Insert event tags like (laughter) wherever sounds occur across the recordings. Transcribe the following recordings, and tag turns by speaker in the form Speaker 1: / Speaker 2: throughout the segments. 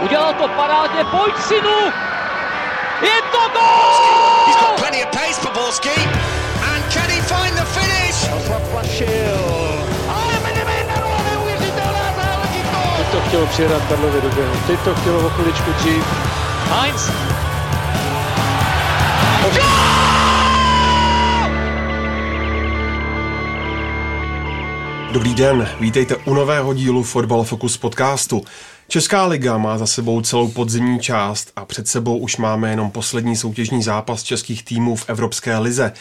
Speaker 1: Udělal to parádně, pojď synu! Je to gol!
Speaker 2: He's got plenty of pace for Borski. And can he find the finish?
Speaker 1: Ale Medemendaro, neuvěřitelná záležitost!
Speaker 3: Teď to chtělo přijedat Karlově do běhu. Teď to chtělo o chviličku dřív.
Speaker 1: Heinz!
Speaker 4: Dobrý den, vítejte u nového dílu Fotbal Focus podcastu. Česká liga má za sebou celou podzimní část a před sebou už máme jenom poslední soutěžní zápas českých týmů v Evropské lize.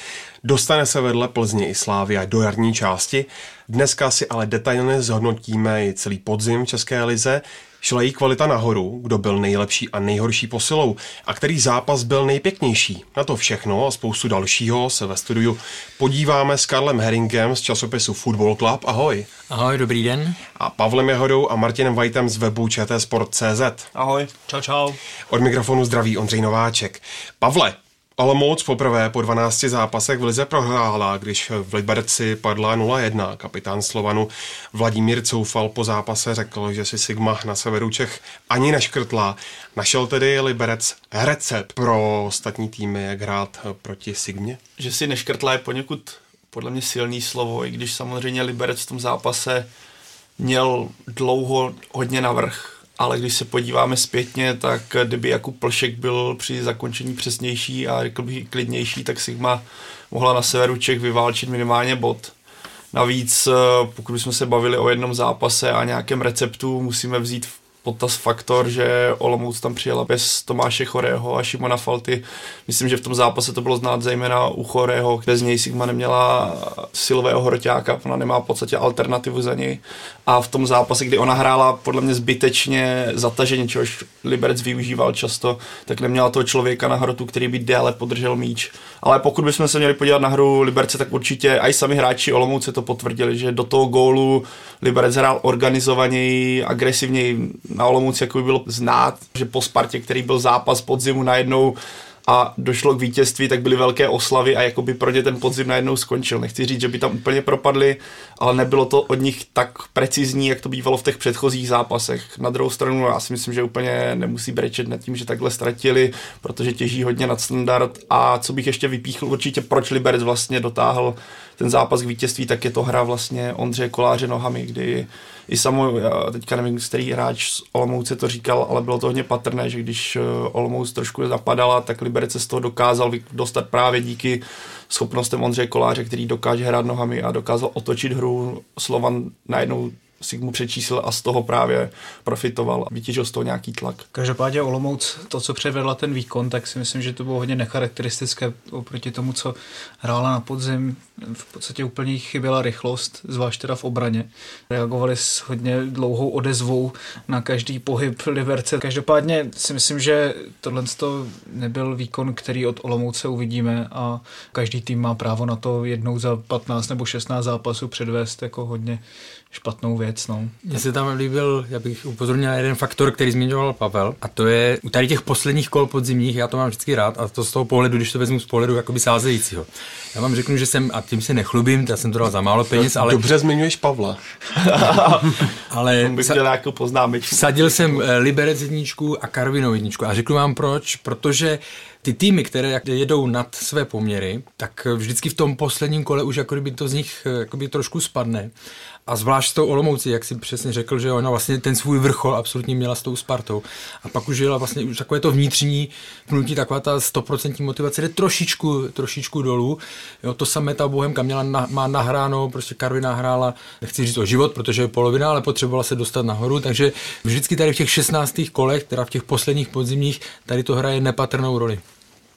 Speaker 4: Dostane se vedle Plzně i Slávia do jarní části. Dneska si ale detailně zhodnotíme i celý podzim České lize, šla jí kvalita nahoru, kdo byl nejlepší a nejhorší posilou a který zápas byl nejpěknější. Na to všechno a spoustu dalšího se ve studiu podíváme s Karlem Heringem z časopisu Football Club. Ahoj.
Speaker 5: Ahoj, dobrý den.
Speaker 4: A Pavlem Jehodou a Martinem Vajtem z webu čtsport.cz.
Speaker 6: Ahoj.
Speaker 5: Čau, čau.
Speaker 4: Od mikrofonu zdraví Ondřej Nováček. Pavle, Olomouc poprvé po 12 zápasech v Lize prohrála, když v Liberci padla 0-1. Kapitán Slovanu Vladimír Coufal po zápase řekl, že si Sigma na severu Čech ani neškrtla. Našel tedy Liberec recept pro ostatní týmy, jak hrát proti Sigmě?
Speaker 6: Že si neškrtla je poněkud podle mě silný slovo, i když samozřejmě Liberec v tom zápase měl dlouho hodně navrh ale když se podíváme zpětně, tak kdyby Jakub Plšek byl při zakončení přesnější a řekl bych klidnější, tak Sigma mohla na severu Čech vyválčit minimálně bod. Navíc, pokud bychom se bavili o jednom zápase a nějakém receptu, musíme vzít v potaz faktor, že Olomouc tam přijela bez Tomáše Chorého a Šimona Falty. Myslím, že v tom zápase to bylo znát zejména u Chorého, kde z něj Sigma neměla silového hroťáka, ona nemá v podstatě alternativu za něj. A v tom zápase, kdy ona hrála podle mě zbytečně zataženě, čehož Liberec využíval často, tak neměla toho člověka na hrotu, který by déle podržel míč. Ale pokud bychom se měli podívat na hru Liberce, tak určitě i sami hráči Olomouce to potvrdili, že do toho gólu Liberec hrál organizovaněji, agresivněji, na Olomouci jako by bylo znát, že po Spartě, který byl zápas podzimu najednou a došlo k vítězství, tak byly velké oslavy a jako by pro ně ten podzim najednou skončil. Nechci říct, že by tam úplně propadli, ale nebylo to od nich tak precizní, jak to bývalo v těch předchozích zápasech. Na druhou stranu já si myslím, že úplně nemusí brečet nad tím, že takhle ztratili, protože těží hodně nad standard a co bych ještě vypíchl určitě, proč Liberec vlastně dotáhl ten zápas k vítězství, tak je to hra vlastně Ondřeje Koláře nohami, kdy i samo, já teďka nevím, který hráč z Olomouce to říkal, ale bylo to hodně patrné, že když eh, Olomouc trošku zapadala, tak Liberec se z toho dokázal dostat právě díky schopnostem Ondřeje Koláře, který dokáže hrát nohami a dokázal otočit hru. Slovan najednou Sigmu přečísl a z toho právě profitoval a vytěžil z toho nějaký tlak.
Speaker 7: Každopádně Olomouc, to, co předvedla ten výkon, tak si myslím, že to bylo hodně necharakteristické oproti tomu, co hrála na podzim. V podstatě úplně chyběla rychlost, zvlášť teda v obraně. Reagovali s hodně dlouhou odezvou na každý pohyb Liberce. Každopádně si myslím, že tohle nebyl výkon, který od Olomouce uvidíme a každý tým má právo na to jednou za 15 nebo 16 zápasů předvést jako hodně špatnou věc. No.
Speaker 5: Mně se tam líbil, já bych upozornil na jeden faktor, který zmiňoval Pavel, a to je u tady těch posledních kol podzimních, já to mám vždycky rád, a to z toho pohledu, když to vezmu z pohledu jakoby sázejícího. Já vám řeknu, že jsem, a tím se nechlubím, já jsem to dal za málo peněz, ale...
Speaker 4: Dobře zmiňuješ Pavla. (laughs)
Speaker 5: ale
Speaker 6: bych sa... nějakou poznámečku.
Speaker 5: Sadil jsem eh, Liberec jedničku a Karvinou jedničku a řeknu vám proč, protože ty týmy, které jedou nad své poměry, tak vždycky v tom posledním kole už jako kdyby to z nich eh, jakoby trošku spadne. A zvlášť s tou Olomoucí, jak si přesně řekl, že ona vlastně ten svůj vrchol absolutně měla s tou Spartou. A pak už jela vlastně už takové to vnitřní pnutí, taková ta stoprocentní motivace jde trošičku, trošičku dolů. Jo, to samé ta Bohemka měla na, má nahráno, prostě Karvina hrála, nechci říct o život, protože je polovina, ale potřebovala se dostat nahoru, takže vždycky tady v těch 16. kolech, teda v těch posledních podzimních, tady to hraje nepatrnou roli.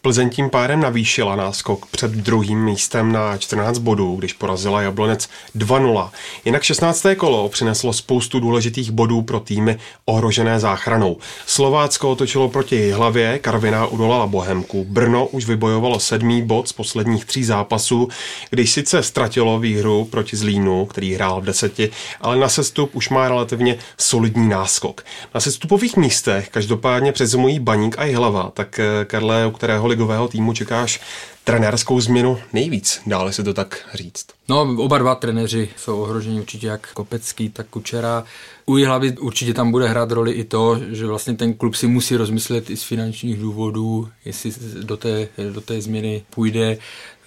Speaker 4: Plzeň tím pádem navýšila náskok před druhým místem na 14 bodů, když porazila Jablonec 2-0. Jinak 16. kolo přineslo spoustu důležitých bodů pro týmy ohrožené záchranou. Slovácko otočilo proti hlavě, Karviná udolala Bohemku, Brno už vybojovalo sedmý bod z posledních tří zápasů, když sice ztratilo výhru proti Zlínu, který hrál v deseti, ale na sestup už má relativně solidní náskok. Na sestupových místech každopádně přezimují Baník a Jihlava, tak eh, Karle, u kterého extraligového týmu čekáš trenérskou změnu nejvíc, dále se to tak říct?
Speaker 5: No, oba dva trenéři jsou ohroženi určitě jak Kopecký, tak Kučera. U hlavy určitě tam bude hrát roli i to, že vlastně ten klub si musí rozmyslet i z finančních důvodů, jestli do té, do té změny půjde.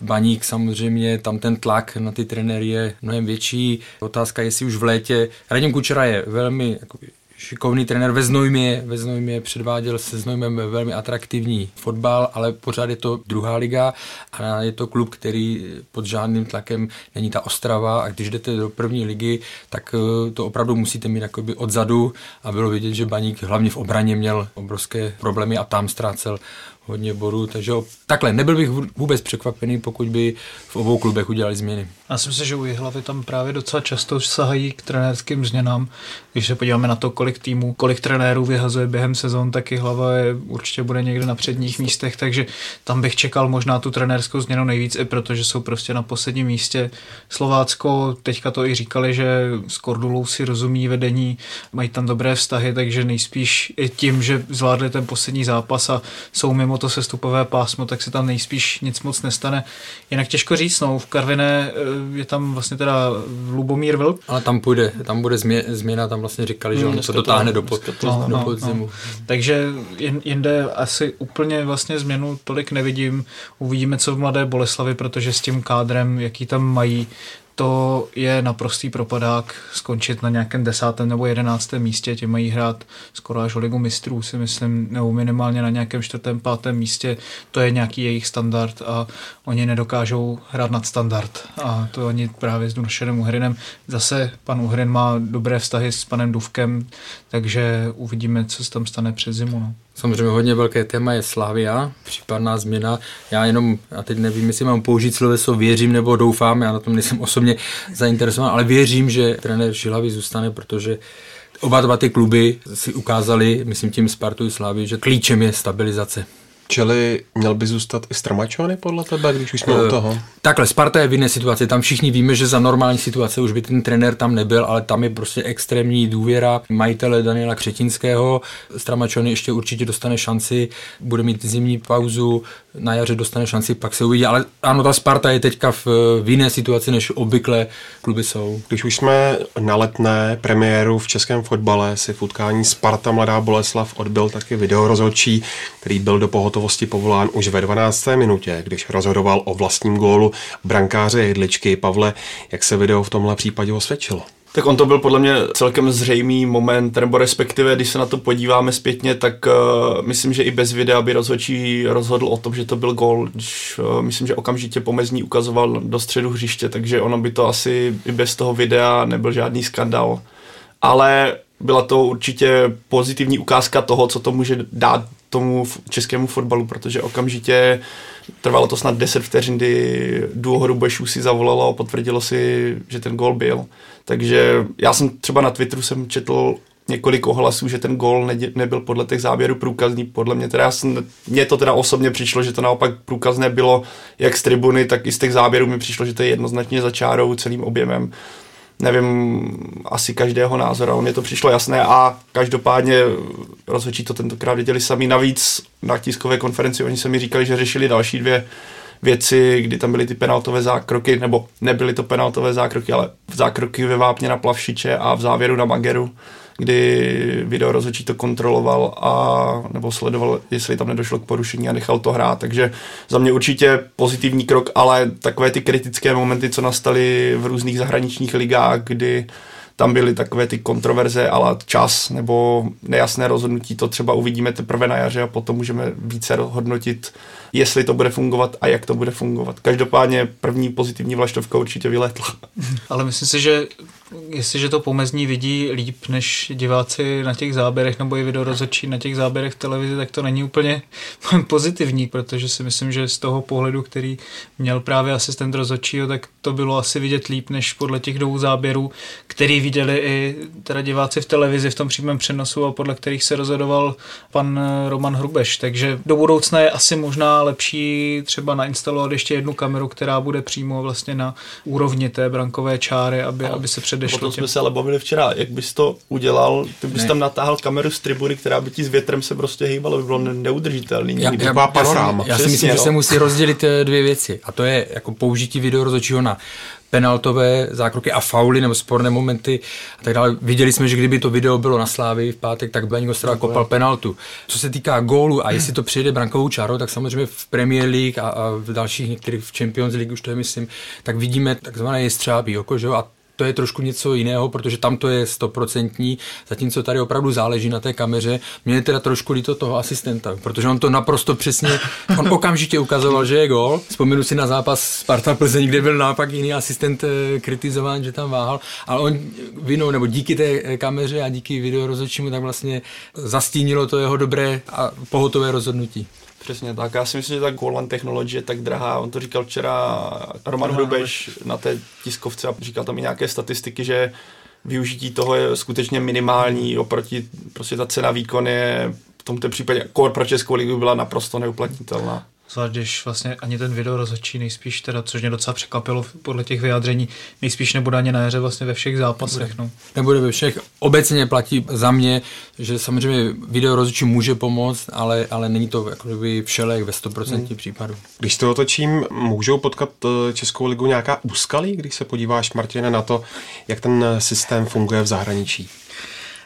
Speaker 5: Baník samozřejmě, tam ten tlak na ty trenéry je mnohem větší. Otázka, jestli už v létě, Radim Kučera je velmi jako, šikovný trenér. Ve Znojmě, ve Znojmě předváděl se Znojmem velmi atraktivní fotbal, ale pořád je to druhá liga a je to klub, který pod žádným tlakem není ta Ostrava. A když jdete do první ligy, tak eh, to opravdu musíte mít jakoby odzadu a bylo vidět, že Baník hlavně v obraně měl obrovské problémy a tam ztrácel hodně bodů, takže takhle, nebyl bych vůbec překvapený, pokud by v obou klubech udělali změny.
Speaker 7: Já si myslím, že u hlavy tam právě docela často sahají k trenérským změnám. Když se podíváme na to, kolik týmů, kolik trenérů vyhazuje během sezon, tak i hlava je, určitě bude někde na předních místech, takže tam bych čekal možná tu trenérskou změnu nejvíc, i protože jsou prostě na posledním místě. Slovácko, teďka to i říkali, že s Kordulou si rozumí vedení, mají tam dobré vztahy, takže nejspíš i tím, že zvládli ten poslední zápas a jsou mimo to sestupové pásmo, tak se tam nejspíš nic moc nestane. Jinak těžko říct, no, v Karviné eh, je tam vlastně teda Lubomír Vlk.
Speaker 5: Ale tam půjde, tam bude změna, tam vlastně říkali, že on hmm, to dotáhne do, pod, no, do no, podzimu. No.
Speaker 7: Takže jinde asi úplně vlastně změnu tolik nevidím. Uvidíme, co v Mladé Boleslavi, protože s tím kádrem, jaký tam mají, to je naprostý propadák skončit na nějakém desátém nebo jedenáctém místě, tě mají hrát skoro až o ligu mistrů, si myslím, nebo minimálně na nějakém čtvrtém, pátém místě, to je nějaký jejich standard a oni nedokážou hrát nad standard a to oni právě s Dunšenem Uhrinem. Zase pan Uhrin má dobré vztahy s panem Duvkem, takže uvidíme, co se tam stane před zimu. No.
Speaker 5: Samozřejmě hodně velké téma je Slavia, případná změna. Já jenom, a teď nevím, jestli mám použít sloveso věřím nebo doufám, já na tom nejsem osobně zainteresován, ale věřím, že trenér Šilavy zůstane, protože oba dva ty kluby si ukázali, myslím tím Spartu i Slavy, že klíčem je stabilizace.
Speaker 4: Čili měl by zůstat i Stramačony podle tebe, když už jsme uh, u toho?
Speaker 5: Takhle, Sparta je v jiné situaci. Tam všichni víme, že za normální situace už by ten trenér tam nebyl, ale tam je prostě extrémní důvěra majitele Daniela Křetinského. Stramačony ještě určitě dostane šanci, bude mít zimní pauzu, na jaře dostane šanci, pak se uvidí. Ale ano, ta Sparta je teďka v, v jiné situaci, než obvykle kluby jsou.
Speaker 4: Když už jsme na letné premiéru v českém fotbale si v utkání Sparta Mladá Boleslav odbil taky videorozhodčí, který byl do pohotovosti povolán už ve 12. minutě, když rozhodoval o vlastním gólu brankáře Jedličky. Pavle, jak se video v tomhle případě osvědčilo?
Speaker 6: Tak on to byl podle mě celkem zřejmý moment, nebo respektive, když se na to podíváme zpětně, tak uh, myslím, že i bez videa by rozhodčí rozhodl o tom, že to byl gol, když uh, myslím, že okamžitě pomezní ukazoval do středu hřiště, takže ono by to asi i bez toho videa nebyl žádný skandal. Ale byla to určitě pozitivní ukázka toho, co to může dát tomu českému fotbalu, protože okamžitě trvalo to snad 10 vteřin, kdy duo Hrubešů si zavolalo a potvrdilo si, že ten gol byl. Takže já jsem třeba na Twitteru jsem četl několik ohlasů, že ten gol ne, nebyl podle těch záběrů průkazný. Podle mě teda, jsem, mně to teda osobně přišlo, že to naopak průkazné bylo jak z tribuny, tak i z těch záběrů mi přišlo, že to je jednoznačně za čárou celým objemem nevím, asi každého názoru, ale mně to přišlo jasné a každopádně rozhodčí to tentokrát viděli sami. Navíc na tiskové konferenci oni se mi říkali, že řešili další dvě věci, kdy tam byly ty penaltové zákroky, nebo nebyly to penaltové zákroky, ale zákroky ve vápně na Plavšiče a v závěru na Mageru kdy video rozhodčí to kontroloval a nebo sledoval, jestli tam nedošlo k porušení a nechal to hrát. Takže za mě určitě pozitivní krok, ale takové ty kritické momenty, co nastaly v různých zahraničních ligách, kdy tam byly takové ty kontroverze, ale čas nebo nejasné rozhodnutí, to třeba uvidíme teprve na jaře a potom můžeme více hodnotit, jestli to bude fungovat a jak to bude fungovat. Každopádně první pozitivní vlaštovka určitě vyletla.
Speaker 7: Ale myslím si, že jestliže to pomezní vidí líp než diváci na těch záběrech nebo i videorozhodčí na těch záběrech v televizi, tak to není úplně (laughs) pozitivní, protože si myslím, že z toho pohledu, který měl právě asistent rozhodčího, tak to bylo asi vidět líp než podle těch dvou záběrů, který viděli i teda diváci v televizi v tom přímém přenosu a podle kterých se rozhodoval pan Roman Hrubeš. Takže do budoucna je asi možná lepší třeba nainstalovat ještě jednu kameru, která bude přímo vlastně na úrovni té brankové čáry, aby, aby se před předešlo.
Speaker 6: O tom jsme se ale bavili včera. Jak bys to udělal? Ty bys ne. tam natáhl kameru z tribuny, která by ti s větrem se prostě hýbala, by bylo neudržitelný.
Speaker 5: Já, já, já, já, já si myslím, no. že se musí rozdělit eh, dvě věci. A to je jako použití video rozhodčího na penaltové zákroky a fauly nebo sporné momenty a tak dále. Viděli jsme, že kdyby to video bylo na Slávy v pátek, tak Blaník Ostrava kopal penaltu. Co se týká gólu a jestli to přijde brankovou čárou, tak samozřejmě v Premier League a, a v dalších některých v Champions League už to je, myslím, tak vidíme takzvané jestřábí oko, že jo? a to je trošku něco jiného, protože tam to je stoprocentní, zatímco tady opravdu záleží na té kameře. Mě je teda trošku líto toho asistenta, protože on to naprosto přesně, on (laughs) okamžitě ukazoval, že je gol. Vzpomenu si na zápas Sparta Plzeň, kde byl nápak jiný asistent eh, kritizován, že tam váhal, ale on vinou, nebo díky té eh, kameře a díky video rozhodčímu, tak vlastně zastínilo to jeho dobré a pohotové rozhodnutí.
Speaker 6: Přesně tak. Já si myslím, že ta Golan technologie je tak drahá. On to říkal včera Roman Hrubeš na té tiskovce a říkal tam i nějaké statistiky, že využití toho je skutečně minimální oproti prostě ta cena výkon je v tomto případě kor pro Českou ligu byla naprosto neuplatnitelná.
Speaker 7: Zvlášť, když vlastně ani ten video rozhodčí nejspíš teda, což mě docela překvapilo podle těch vyjádření, nejspíš nebude ani na jaře vlastně ve všech zápasech. No.
Speaker 5: Nebude ve všech. Obecně platí za mě, že samozřejmě video rozhodčí může pomoct, ale, ale není to jako by všelek ve 100% hmm. případu.
Speaker 4: Když to otočím, můžou potkat eh, Českou ligu nějaká úskalí, když se podíváš, Martine, na to, jak ten systém funguje v zahraničí?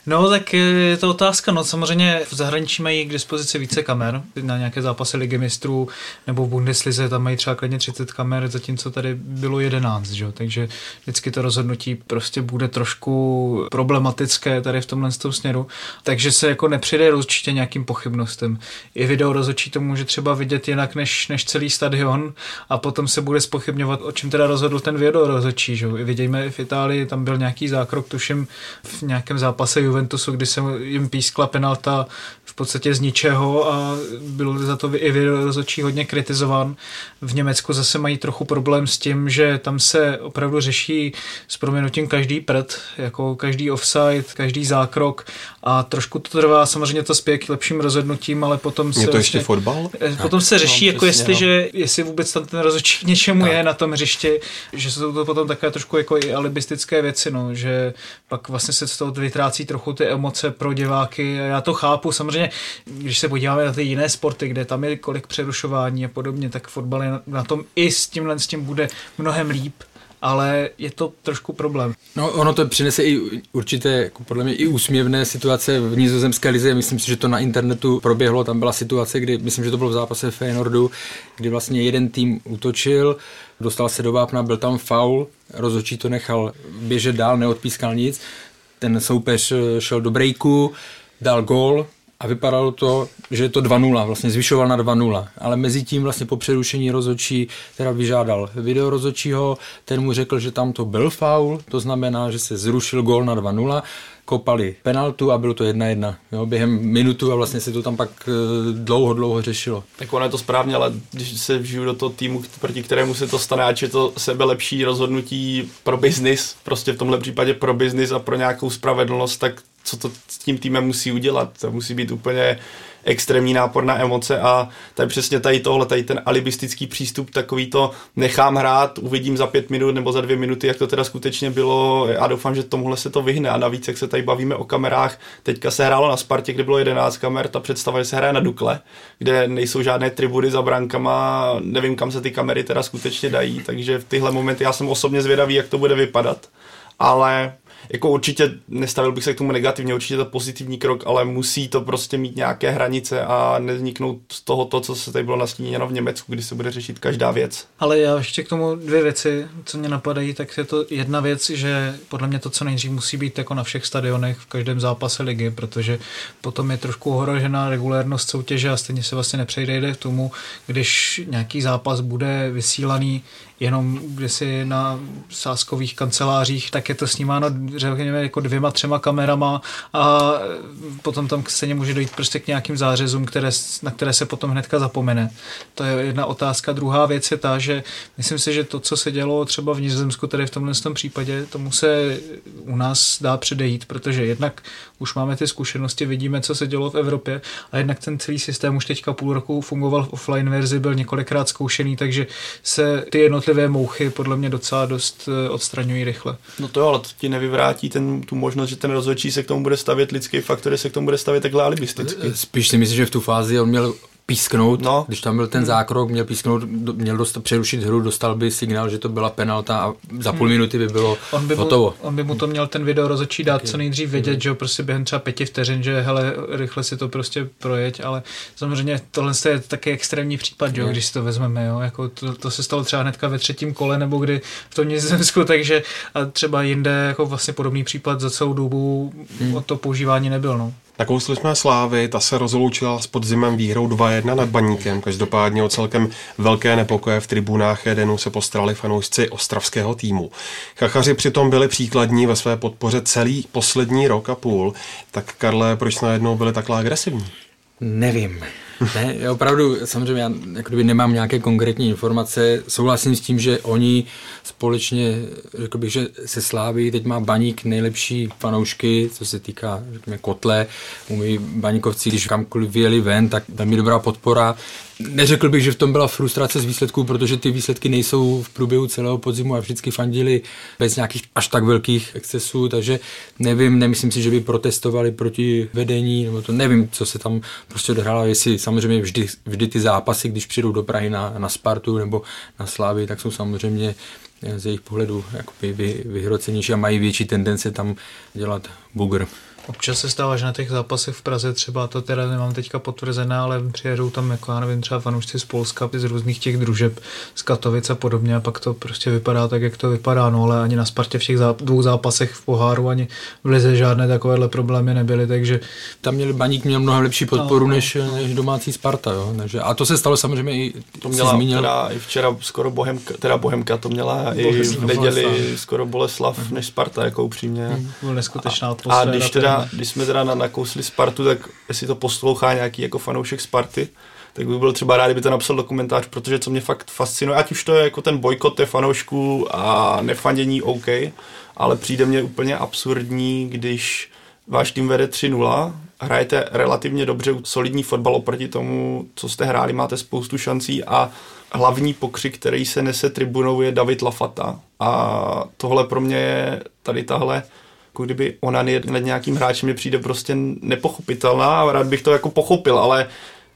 Speaker 7: No, tak je to otázka. No, samozřejmě v zahraničí mají k dispozici více kamer na nějaké zápasy ligy mistrů nebo v Bundeslize tam mají třeba klidně 30 kamer, zatímco tady bylo 11, že? takže vždycky to rozhodnutí prostě bude trošku problematické tady v tomhle směru, takže se jako nepřijde určitě nějakým pochybnostem. I video rozhodčí to může třeba vidět jinak než, než celý stadion a potom se bude spochybňovat, o čem teda rozhodl ten video rozhodčí. Že? Vidíme v Itálii, tam byl nějaký zákrok, tuším v nějakém zápase Juventusu, kdy se jim pískla penalta v podstatě z ničeho a byl za to i rozhodčí hodně kritizován. V Německu zase mají trochu problém s tím, že tam se opravdu řeší s proměnutím každý prd, jako každý offside, každý zákrok a trošku to trvá, samozřejmě to spěje k lepším rozhodnutím, ale potom
Speaker 4: je se... Je to ještě vlastně, fotbal?
Speaker 7: Eh, potom se řeší, no, jako jestli, no. že, jestli vůbec tam ten rozhodčí k něčemu tak. je na tom hřišti, že jsou to potom takové trošku jako i alibistické věci, no, že pak vlastně se z toho vytrácí trochu ty emoce pro diváky. Já to chápu, samozřejmě, když se podíváme na ty jiné sporty, kde tam je kolik přerušování a podobně, tak fotbal je na tom i s tímhle s tím bude mnohem líp ale je to trošku problém.
Speaker 5: No ono to přinese i určité, jako podle mě i úsměvné situace v nizozemské lize. Myslím si, že to na internetu proběhlo. Tam byla situace, kdy, myslím, že to bylo v zápase Feyenoordu, kdy vlastně jeden tým útočil, dostal se do vápna, byl tam faul, rozhodčí to nechal běžet dál, neodpískal nic ten soupeř eh, šel do breaku, dal gól a vypadalo to, že je to 2-0, vlastně zvyšoval na 2-0, ale mezi tím vlastně po přerušení rozhodčí teda vyžádal video rozhodčího, ten mu řekl, že tam to byl faul, to znamená, že se zrušil gól na 2-0 kopali penaltu a bylo to jedna jedna. Jo, během minutu a vlastně se to tam pak eh, dlouho, dlouho řešilo.
Speaker 6: Tak ono je to správně, ale když se vžiju do toho týmu, proti kterému se to stane, ať je to sebe lepší rozhodnutí pro biznis, prostě v tomhle případě pro biznis a pro nějakou spravedlnost, tak co to s tím týmem musí udělat. To musí být úplně extrémní nápor na emoce a tady přesně tady tohle, tady ten alibistický přístup, takový to nechám hrát, uvidím za pět minut nebo za dvě minuty, jak to teda skutečně bylo a doufám, že tomuhle se to vyhne a navíc, jak se tady bavíme o kamerách, teďka se hrálo na Spartě, kde bylo 11 kamer, ta představa, že se hraje na Dukle, kde nejsou žádné tribudy za brankama, nevím, kam se ty kamery teda skutečně dají, takže v tyhle momenty já jsem osobně zvědavý, jak to bude vypadat, ale jako určitě nestavil bych se k tomu negativně, určitě to pozitivní krok, ale musí to prostě mít nějaké hranice a nevzniknout z toho to, co se tady bylo nastíněno v Německu, kdy se bude řešit každá věc.
Speaker 7: Ale já ještě k tomu dvě věci, co mě napadají, tak je to jedna věc, že podle mě to, co nejdřív musí být jako na všech stadionech v každém zápase ligy, protože potom je trošku ohrožená regulérnost soutěže a stejně se vlastně nepřejde k tomu, když nějaký zápas bude vysílaný jenom si na sáskových kancelářích, tak je to snímáno řekněme, jako dvěma, třema kamerama a potom tam stejně může dojít prostě k nějakým zářezům, které, na které se potom hnedka zapomene. To je jedna otázka. Druhá věc je ta, že myslím si, že to, co se dělo třeba v Nizozemsku, tedy v tomhle tom případě, tomu se u nás dá předejít, protože jednak už máme ty zkušenosti, vidíme, co se dělo v Evropě a jednak ten celý systém už teďka půl roku fungoval v offline verzi, byl několikrát zkoušený, takže se ty jednotlivé mouchy podle mě docela dost eh, odstraňují rychle.
Speaker 6: No to jo, ale to ti nevyvrátí ten, tu možnost, že ten rozhodčí se k tomu bude stavět lidský faktor, se k tomu bude stavět takhle alibisticky.
Speaker 5: Spíš si myslím, že v tu fázi on měl písknout, no. když tam byl ten zákrok, měl písknout, měl dostat, přerušit hru, dostal by signál, že to byla penalta a za půl hmm. minuty by bylo
Speaker 7: on by
Speaker 5: hotovo.
Speaker 7: Mu, on by mu to měl ten video rozhodčí dát co nejdřív vědět, že jo, prostě během třeba pěti vteřin, že hele, rychle si to prostě projeď, ale samozřejmě tohle je taky extrémní případ, jo, když si to vezmeme, jo, jako to, to, se stalo třeba hnedka ve třetím kole nebo kdy v tom Nizozemsku, (laughs) takže a třeba jinde jako vlastně podobný případ za celou dobu hmm. o to používání nebyl, no.
Speaker 4: Nakousli jsme Slávy, ta se rozloučila s podzimem výhrou 2-1 nad Baníkem. Každopádně o celkem velké nepokoje v tribunách Edenu se postarali fanoušci ostravského týmu. Chachaři přitom byli příkladní ve své podpoře celý poslední rok a půl. Tak Karle, proč najednou byli takhle agresivní?
Speaker 5: Nevím. Ne, já opravdu, samozřejmě já jako kdyby nemám nějaké konkrétní informace, souhlasím s tím, že oni společně, řekl bych, že se sláví, teď má Baník nejlepší fanoušky, co se týká, řekněme, kotle, umí baníkovci, když kamkoliv vyjeli ven, tak tam je dobrá podpora, Neřekl bych, že v tom byla frustrace z výsledků, protože ty výsledky nejsou v průběhu celého podzimu a vždycky fandili bez nějakých až tak velkých excesů, takže nevím, nemyslím si, že by protestovali proti vedení, nebo to nevím, co se tam prostě odhrálo, jestli samozřejmě vždy, vždy ty zápasy, když přijdou do Prahy na, na Spartu nebo na Slávy, tak jsou samozřejmě z jejich pohledu jakoby vy, vyhrocenější a mají větší tendence tam dělat bugr.
Speaker 7: Občas se stává, že na těch zápasech v Praze třeba, to teda nemám teďka potvrzené, ale přijedou tam, jako já nevím, třeba fanoušci z Polska, z různých těch družeb, z Katovic a podobně a pak to prostě vypadá tak, jak to vypadá, no ale ani na Spartě v těch záp- dvou zápasech v poháru, ani v Lize žádné takovéhle problémy nebyly, takže...
Speaker 5: Tam měl Baník měl mnohem lepší podporu no, než, no. než domácí Sparta, jo, takže, a to se stalo samozřejmě i,
Speaker 6: to měla zmínil. teda i včera skoro Bohemka, teda Bohemka to měla i v neděli skoro Boleslav mm. než Sparta, jako upřímně. Mm.
Speaker 7: Byl neskutečná
Speaker 6: atmosféra. A když teda když jsme teda na, nakousli Spartu, tak jestli to poslouchá nějaký jako fanoušek Sparty, tak bych byl třeba rád, kdyby to napsal do komentář, protože co mě fakt fascinuje, ať už to je jako ten bojkot té fanoušků a nefandění OK, ale přijde mně úplně absurdní, když váš tým vede 3-0, hrajete relativně dobře solidní fotbal oproti tomu, co jste hráli, máte spoustu šancí a hlavní pokřik, který se nese tribunou, je David Lafata. A tohle pro mě je tady tahle jako kdyby ona nad nějakým hráčem mě přijde prostě nepochopitelná a rád bych to jako pochopil, ale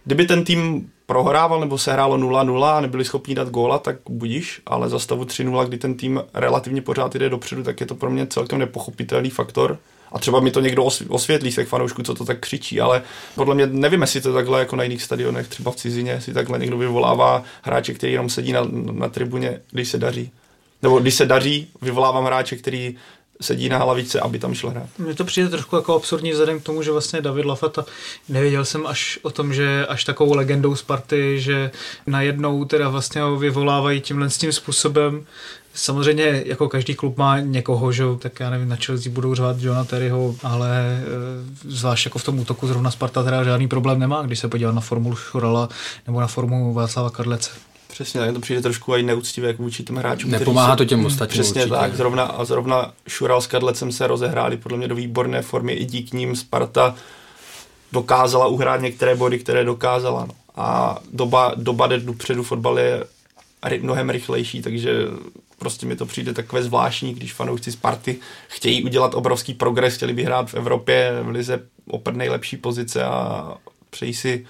Speaker 6: kdyby ten tým prohrával nebo se hrálo 0-0 a nebyli schopni dát góla, tak budíš, ale za stavu 3-0, kdy ten tým relativně pořád jde dopředu, tak je to pro mě celkem nepochopitelný faktor. A třeba mi to někdo osvětlí z těch fanoušků, co to tak křičí, ale podle mě nevím, jestli to takhle jako na jiných stadionech, třeba v cizině, jestli takhle někdo vyvolává hráče, který jenom sedí na, na tribuně, když se daří. Nebo když se daří, vyvolávám hráče, který sedí na hlavičce, aby tam šel hrát.
Speaker 7: Mně to přijde trošku jako absurdní vzhledem k tomu, že vlastně David Lafata, nevěděl jsem až o tom, že až takovou legendou Sparty, že najednou teda vlastně ho vyvolávají tímhle s tím způsobem. Samozřejmě jako každý klub má někoho, že tak já nevím, na Chelsea budou řvát Johna Terryho, ale e, zvlášť jako v tom útoku zrovna Sparta teda žádný problém nemá, když se podívá na formulu Šurala nebo na formu Václava Karlece.
Speaker 6: Přesně, tak to přijde trošku i neúctivé k vůči těm hráčům.
Speaker 5: Nepomáhá to těm ostatním.
Speaker 6: Přesně určitě. tak, zrovna, a zrovna Šural s Kadlecem se rozehráli podle mě do výborné formy, i díky ním Sparta dokázala uhrát některé body, které dokázala. No. A doba, doba jde dopředu fotbal je mnohem rychlejší, takže prostě mi to přijde takové zvláštní, když fanoušci Sparty chtějí udělat obrovský progres, chtěli by hrát v Evropě v lize opět nejlepší pozice a přejí si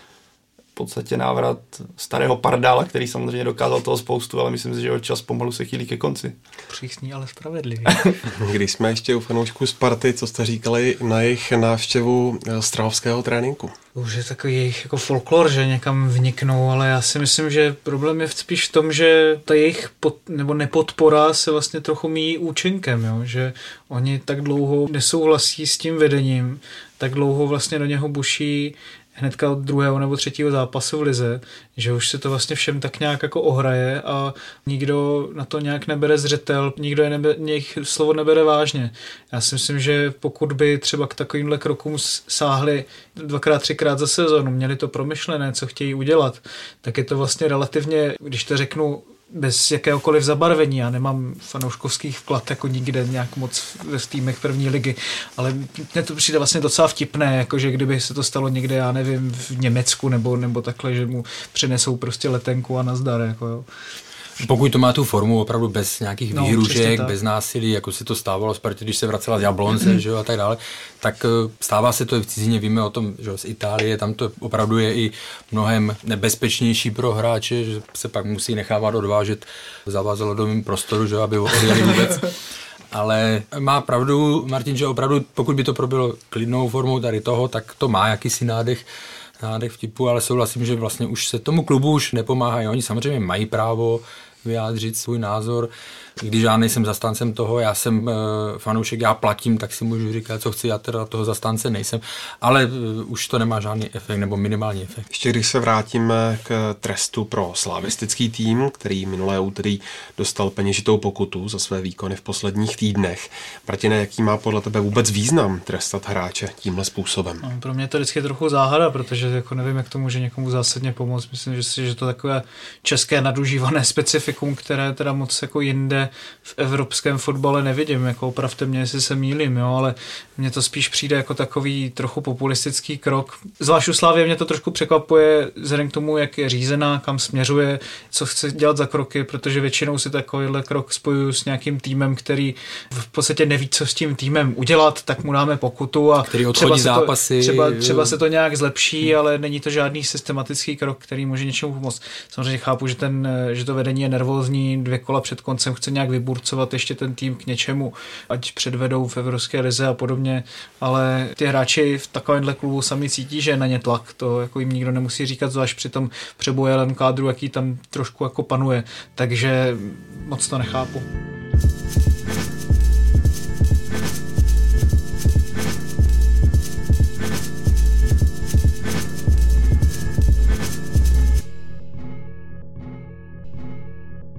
Speaker 6: podstatě návrat starého Pardála, který samozřejmě dokázal toho spoustu, ale myslím si, že jeho čas pomalu se chýlí ke konci.
Speaker 7: Přísný, ale spravedlivý. (laughs)
Speaker 4: Když jsme ještě u fanoušků Sparty, co jste říkali na jejich návštěvu eh, strahovského tréninku?
Speaker 7: Už je takový jejich jako folklor, že někam vniknou, ale já si myslím, že problém je spíš v tom, že ta jejich pod, nebo nepodpora se vlastně trochu míjí účinkem, jo? že oni tak dlouho nesouhlasí s tím vedením, tak dlouho vlastně do něho buší hnedka od druhého nebo třetího zápasu v lize, že už se to vlastně všem tak nějak jako ohraje a nikdo na to nějak nebere zřetel, nikdo je nebe, jejich slovo nebere vážně. Já si myslím, že pokud by třeba k takovýmhle krokům sáhli dvakrát, třikrát za sezonu, měli to promyšlené, co chtějí udělat, tak je to vlastně relativně, když to řeknu bez jakéhokoliv zabarvení. Já nemám fanouškovský vklad jako nikde nějak moc ve týmech první ligy, ale mně to přijde vlastně docela vtipné, jakože kdyby se to stalo někde, já nevím, v Německu nebo, nebo takhle, že mu přinesou prostě letenku a nazdar. Jako jo.
Speaker 5: Pokud to má tu formu opravdu bez nějakých no, výhrušek, bez násilí, jako se to stávalo Spartě, když se vracela z Jablonce že jo, a tak dále, tak eh, stává se to i v cizině, víme o tom, že z Itálie, tam to opravdu je i mnohem nebezpečnější pro hráče, že se pak musí nechávat odvážet v zavázalodovém prostoru, že aby odjeli vůbec. Ale má pravdu Martin, že opravdu, pokud by to probilo klidnou formou tady toho, tak to má jakýsi nádech nádech vtipu, ale souhlasím, že vlastně už se tomu klubu už nepomáhají. Oni samozřejmě mají právo vyjádřit svůj názor, když já nejsem zastáncem toho, já jsem uh, fanoušek, já platím, tak si můžu říkat, co chci, já teda toho zastánce nejsem, ale uh, už to nemá žádný efekt nebo minimální efekt.
Speaker 4: Ještě když se vrátíme k trestu pro slavistický tým, který minulé úterý dostal peněžitou pokutu za své výkony v posledních týdnech. Martine, jaký má podle tebe vůbec význam trestat hráče tímhle způsobem?
Speaker 7: No, pro mě to vždycky je trochu záhada, protože jako nevím, jak to může někomu zásadně pomoct. Myslím, že, si, že to takové české nadužívané (laughs) specifikum, které teda moc jako jinde v evropském fotbale nevidím, jako opravte mě, jestli se mýlím, jo, ale mně to spíš přijde jako takový trochu populistický krok. Zvlášť u Slávě mě to trošku překvapuje vzhledem k tomu, jak je řízená, kam směřuje, co chce dělat za kroky, protože většinou si takovýhle krok spojuju s nějakým týmem, který v podstatě neví, co s tím týmem udělat, tak mu dáme pokutu a
Speaker 5: který třeba, se zápasy,
Speaker 7: to, třeba, třeba se to nějak zlepší, ale není to žádný systematický krok, který může něčemu pomoct. Samozřejmě chápu, že, ten, že to vedení je nervózní, dvě kola před koncem chce nějak vyburcovat ještě ten tým k něčemu, ať předvedou v Evropské lize a podobně, ale ty hráči v takovémhle klubu sami cítí, že je na ně tlak, to jako jim nikdo nemusí říkat, zvlášť při tom přebojelém kádru, jaký tam trošku jako panuje, takže moc to nechápu.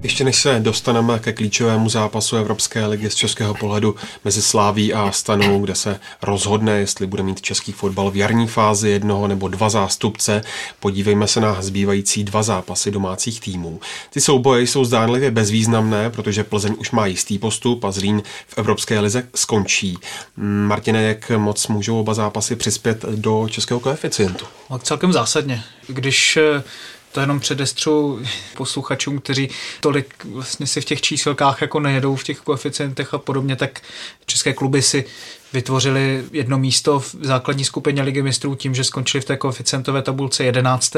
Speaker 4: Ještě než se dostaneme ke klíčovému zápasu Evropské ligy z českého pohledu mezi Sláví a Stanou, kde se rozhodne, jestli bude mít český fotbal v jarní fázi jednoho nebo dva zástupce, podívejme se na zbývající dva zápasy domácích týmů. Ty souboje jsou zdánlivě bezvýznamné, protože Plzeň už má jistý postup a Zlín v Evropské lize skončí. Martine, jak moc můžou oba zápasy přispět do českého koeficientu?
Speaker 7: No, celkem zásadně. Když to jenom předestřu posluchačům, kteří tolik vlastně si v těch číselkách jako nejedou v těch koeficientech a podobně, tak české kluby si vytvořili jedno místo v základní skupině Ligy mistrů tím, že skončili v té koeficientové tabulce 11.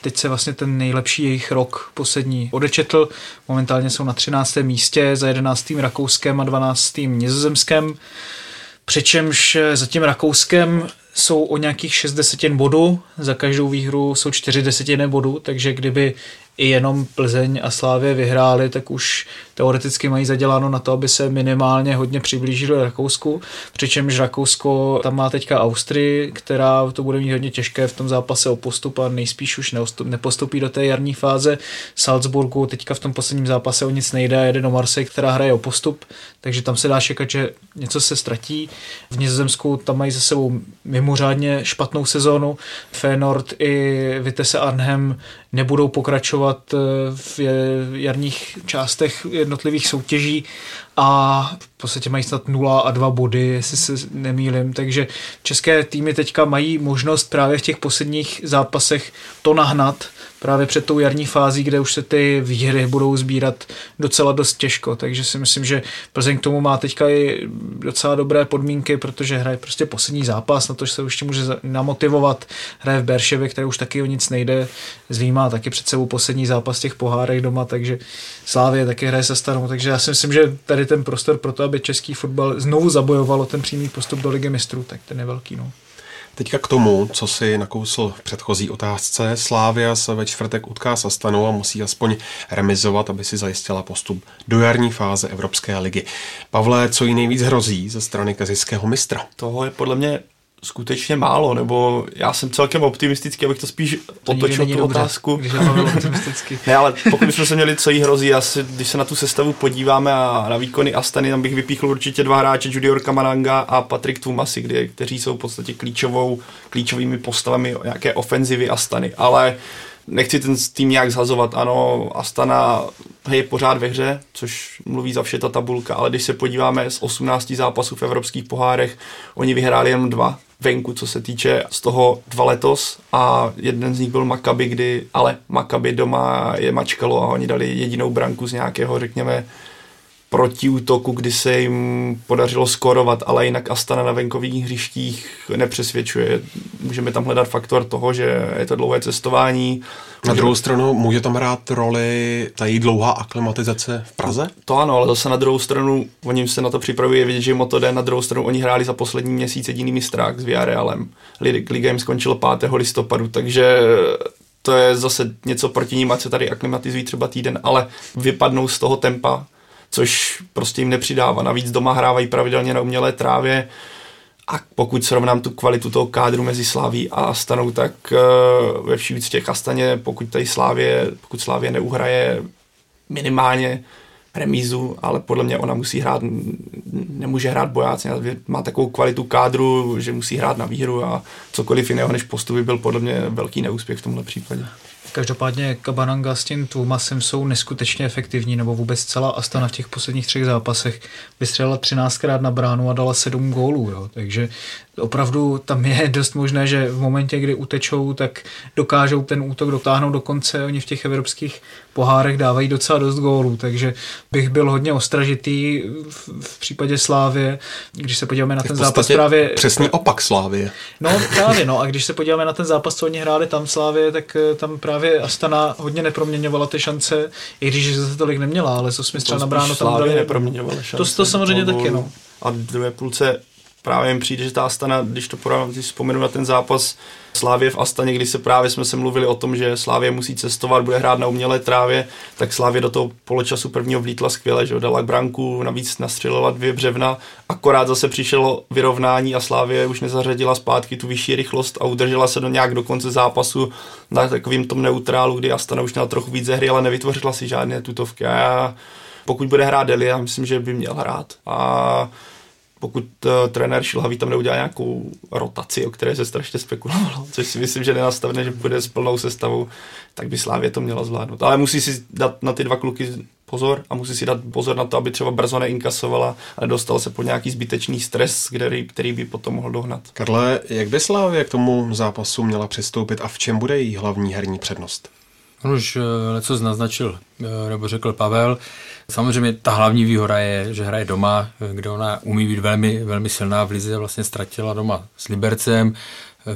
Speaker 7: Teď se vlastně ten nejlepší jejich rok poslední odečetl. Momentálně jsou na 13. místě za 11. Rakouskem a 12. Nizozemskem. Přičemž za tím Rakouskem jsou o nějakých 6 desetin bodů, za každou výhru jsou 4 desetiny bodů, takže kdyby i jenom Plzeň a Slávě vyhráli, tak už teoreticky mají zaděláno na to, aby se minimálně hodně přiblížili Rakousku, přičemž Rakousko tam má teďka Austrii, která to bude mít hodně těžké v tom zápase o postup a nejspíš už nepostupí do té jarní fáze. Salzburgu teďka v tom posledním zápase o nic nejde, jede do Marseille, která hraje o postup, takže tam se dá čekat, že něco se ztratí. V Nizozemsku tam mají za sebou mimořádně špatnou sezónu. Feyenoord i Vitesse Arnhem nebudou pokračovat eh, v jarních částech jednotlivých soutěží a v podstatě mají snad 0 a 2 body, jestli se nemýlim, takže české týmy teďka mají možnost právě v těch posledních zápasech to nahnat právě před tou jarní fází, kde už se ty výhry budou sbírat docela dost těžko, takže si myslím, že Plzeň k tomu má teďka i docela dobré podmínky, protože hraje prostě poslední zápas, na to, že se ještě může namotivovat, hraje v Berševě, které už taky o nic nejde, zvýmá taky před sebou poslední zápas těch pohárech doma, takže Slávě taky hraje se stanou, takže já si myslím, že tady ten prostor pro to, aby český fotbal znovu zabojovalo ten přímý postup do ligy mistrů, tak ten je velký. No.
Speaker 4: Teďka k tomu, co si nakousl v předchozí otázce. Slávia se ve čtvrtek utká s Astanou a musí aspoň remizovat, aby si zajistila postup do jarní fáze Evropské ligy. Pavle, co jí nejvíc hrozí ze strany kazijského mistra?
Speaker 6: Toho je podle mě skutečně málo, nebo já jsem celkem optimistický, abych to spíš otočil tu otázku.
Speaker 7: Když. (laughs)
Speaker 6: Ne, ale pokud bychom se měli, co jí hrozí, asi, když se na tu sestavu podíváme a na výkony Astany, tam bych vypíchl určitě dva hráče, Junior Kamaranga a Patrik Tumasi, kteří jsou v podstatě klíčovou, klíčovými postavami nějaké ofenzivy Astany, ale nechci ten tým nějak zhazovat, ano, Astana je pořád ve hře, což mluví za vše ta tabulka, ale když se podíváme z 18 zápasů v evropských pohárech, oni vyhráli jenom dva venku, co se týče z toho dva letos a jeden z nich byl Maccabi, kdy, ale Maccabi doma je mačkalo a oni dali jedinou branku z nějakého, řekněme, protiútoku, kdy se jim podařilo skorovat, ale jinak Astana na venkových hřištích nepřesvědčuje. Můžeme tam hledat faktor toho, že je to dlouhé cestování.
Speaker 4: Na druhou stranu může tam hrát roli ta její dlouhá aklimatizace v Praze?
Speaker 6: To ano, ale zase na druhou stranu, oni se na to připravují, vidět, že jim o to jde, na druhou stranu oni hráli za poslední měsíc jediný mistrák s Villarrealem. Liga jim skončilo 5. listopadu, takže to je zase něco proti ním, ať se tady aklimatizují třeba týden, ale vypadnou z toho tempa, což prostě jim nepřidává. Navíc doma hrávají pravidelně na umělé trávě a pokud srovnám tu kvalitu toho kádru mezi Sláví a Astanou, tak uh, ve vší víc těch Astaně, pokud tady Slávě, pokud Slávě neuhraje minimálně remízu, ale podle mě ona musí hrát, nemůže hrát bojáci, má takovou kvalitu kádru, že musí hrát na výhru a cokoliv jiného než postup by byl podle mě velký neúspěch v tomhle případě.
Speaker 7: Každopádně Kabananga s tím Tumasem jsou neskutečně efektivní, nebo vůbec celá Astana v těch posledních třech zápasech vystřelila 13krát na bránu a dala 7 gólů, jo. takže opravdu tam je dost možné, že v momentě, kdy utečou, tak dokážou ten útok dotáhnout do konce. Oni v těch evropských pohárech dávají docela dost gólů, takže bych byl hodně ostražitý v, v případě Slávě, když se podíváme na ten zápas právě...
Speaker 4: Přesný opak Slávě.
Speaker 7: No právě, no a když se podíváme na ten zápas, co oni hráli tam Slávě, tak eh, tam právě Astana hodně neproměňovala ty šance, i když se tolik neměla, ale co jsme třeba na bránu tam
Speaker 6: dali... neproměňovala šance.
Speaker 7: To, to samozřejmě taky, no.
Speaker 6: A v druhé půlce právě mi přijde, že ta Astana, když to porovnám, když vzpomenu na ten zápas Slávě v Astaně, kdy se právě jsme se mluvili o tom, že Slávě musí cestovat, bude hrát na umělé trávě, tak Slávě do toho poločasu prvního vlítla skvěle, že dala branku, navíc nastřelila dvě břevna, akorát zase přišlo vyrovnání a Slávě už nezařadila zpátky tu vyšší rychlost a udržela se do nějak do konce zápasu na takovým tom neutrálu, kdy Astana už měla trochu víc hry, ale nevytvořila si žádné tutovky. A já, pokud bude hrát Delia, myslím, že by měl hrát. A pokud uh, trenér Šilhavý tam neudělá nějakou rotaci, o které se strašně spekulovalo, což si myslím, že nenastavne, že bude s plnou sestavou, tak by Slávě to měla zvládnout. Ale musí si dát na ty dva kluky pozor a musí si dát pozor na to, aby třeba brzo neinkasovala a nedostal se po nějaký zbytečný stres, který, který by potom mohl dohnat.
Speaker 4: Karle, jak by Slávě k tomu zápasu měla přistoupit a v čem bude její hlavní herní přednost?
Speaker 5: On už něco naznačil, nebo řekl Pavel. Samozřejmě ta hlavní výhoda je, že hraje doma, kde ona umí být velmi, velmi silná v lize, vlastně ztratila doma s Libercem,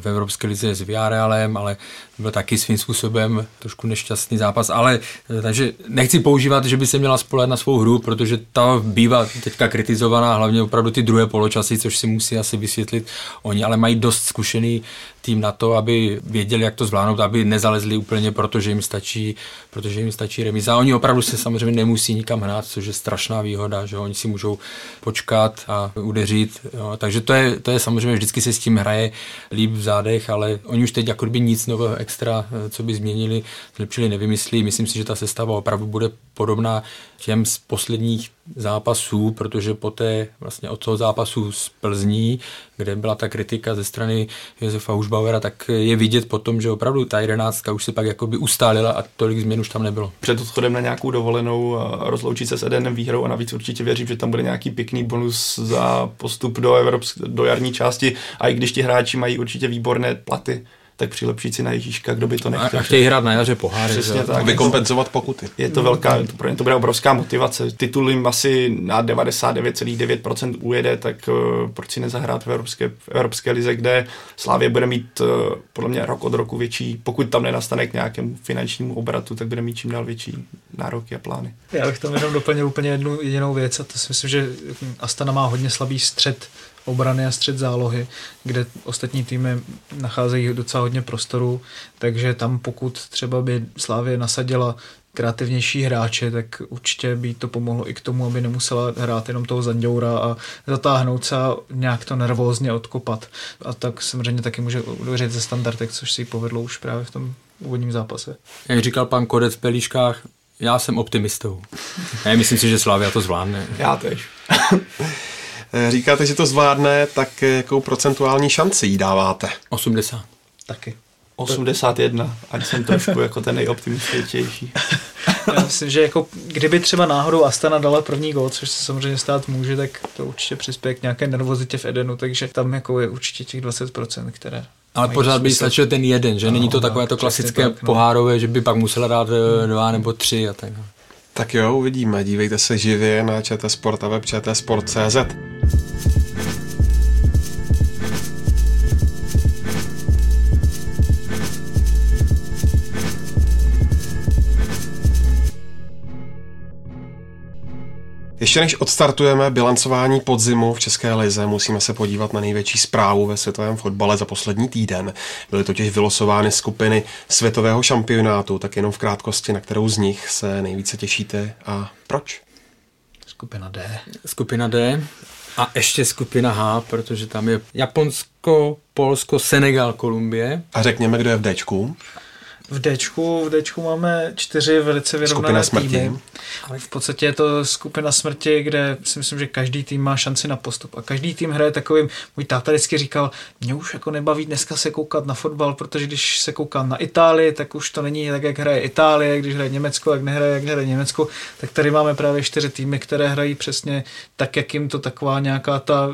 Speaker 5: v Evropské lize s Villarrealem, ale byl taky svým způsobem trošku nešťastný zápas, ale takže nechci používat, že by se měla spolehat na svou hru, protože ta bývá teďka kritizovaná, hlavně opravdu ty druhé poločasy, což si musí asi vysvětlit oni, ale mají dost zkušený tým na to, aby věděli, jak to zvládnout, aby nezalezli úplně, protože jim stačí, protože jim stačí remiza. Oni opravdu se samozřejmě nemusí nikam hrát, což je strašná výhoda, že oni si můžou počkat a udeřit. Jo. Takže to je, to je samozřejmě vždycky se s tím hraje líp v zádech, ale oni už teď jako by nic nového extra, co by změnili, zlepšili, nevymyslí. Myslím si, že ta sestava opravdu bude podobná těm z posledních zápasů, protože poté vlastně od toho zápasu z Plzní, kde byla ta kritika ze strany Josefa Hušbauera, tak je vidět potom, že opravdu ta jedenáctka už se pak jakoby ustálila a tolik změn už tam nebylo.
Speaker 6: Před odchodem na nějakou dovolenou rozloučit se s Edenem výhrou a navíc určitě věřím, že tam bude nějaký pěkný bonus za postup do, Evropsk- do jarní části a i když ti hráči mají určitě výborné platy, tak přilepšit si na Ježíška, kdo by to nechtěl.
Speaker 5: A chtějí hrát na jaře poháry.
Speaker 6: Přesně tak.
Speaker 4: Vykompenzovat pokuty.
Speaker 6: Je to velká, pro ně to bude obrovská motivace. Titul jim asi na 99,9% ujede, tak uh, proč si nezahrát v Evropské, v Evropské lize, kde Slávě bude mít uh, podle mě rok od roku větší, pokud tam nenastane k nějakému finančnímu obratu, tak bude mít čím dál větší nároky a plány.
Speaker 7: Já bych tam jenom doplnil úplně jednu jedinou věc a to si myslím, že Astana má hodně slabý střed obrany a střed zálohy, kde ostatní týmy nacházejí docela hodně prostoru, takže tam pokud třeba by Slávě nasadila kreativnější hráče, tak určitě by to pomohlo i k tomu, aby nemusela hrát jenom toho Zanděura a zatáhnout se a nějak to nervózně odkopat. A tak samozřejmě taky může uvěřit ze standardek, což si jí povedlo už právě v tom úvodním zápase.
Speaker 5: Jak říkal pan Kodec v Pelíškách, já jsem optimistou. Já myslím si, že Slavia to zvládne.
Speaker 6: Já tež.
Speaker 4: Říkáte, že to zvládne, tak jakou procentuální šanci jí dáváte?
Speaker 5: 80.
Speaker 7: Taky.
Speaker 6: 81, ať jsem trošku (laughs) jako ten nejoptimističtější.
Speaker 7: Já myslím, že jako kdyby třeba náhodou Astana dala první gol, což se samozřejmě stát může, tak to určitě přispěje k nějaké nervozitě v Edenu, takže tam jako je určitě těch 20%, které
Speaker 5: ale pořád by stačil ten jeden, že no, není to no, takové to klasické tak, no. pohárové, že by pak musela dát eh, dva nebo tři a tak.
Speaker 4: Tak jo, uvidíme. Dívejte se živě na ČT Sport a web Sport.cz. Ještě než odstartujeme bilancování podzimu v České lize, musíme se podívat na největší zprávu ve světovém fotbale za poslední týden. Byly totiž vylosovány skupiny světového šampionátu, tak jenom v krátkosti, na kterou z nich se nejvíce těšíte a proč?
Speaker 7: Skupina D.
Speaker 5: Skupina D a ještě skupina H, protože tam je Japonsko, Polsko, Senegal, Kolumbie.
Speaker 4: A řekněme, kdo je v Dčku.
Speaker 7: V Dčku, v Dčku máme čtyři velice vyrovnané týmy. Ale v podstatě je to skupina smrti, kde si myslím, že každý tým má šanci na postup. A každý tým hraje takovým, můj táta vždycky říkal, mě už jako nebaví dneska se koukat na fotbal, protože když se koukám na Itálii, tak už to není tak, jak hraje Itálie, když hraje Německo, jak nehraje, jak hraje Německo, tak tady máme právě čtyři týmy, které hrají přesně tak, jak jim to taková nějaká ta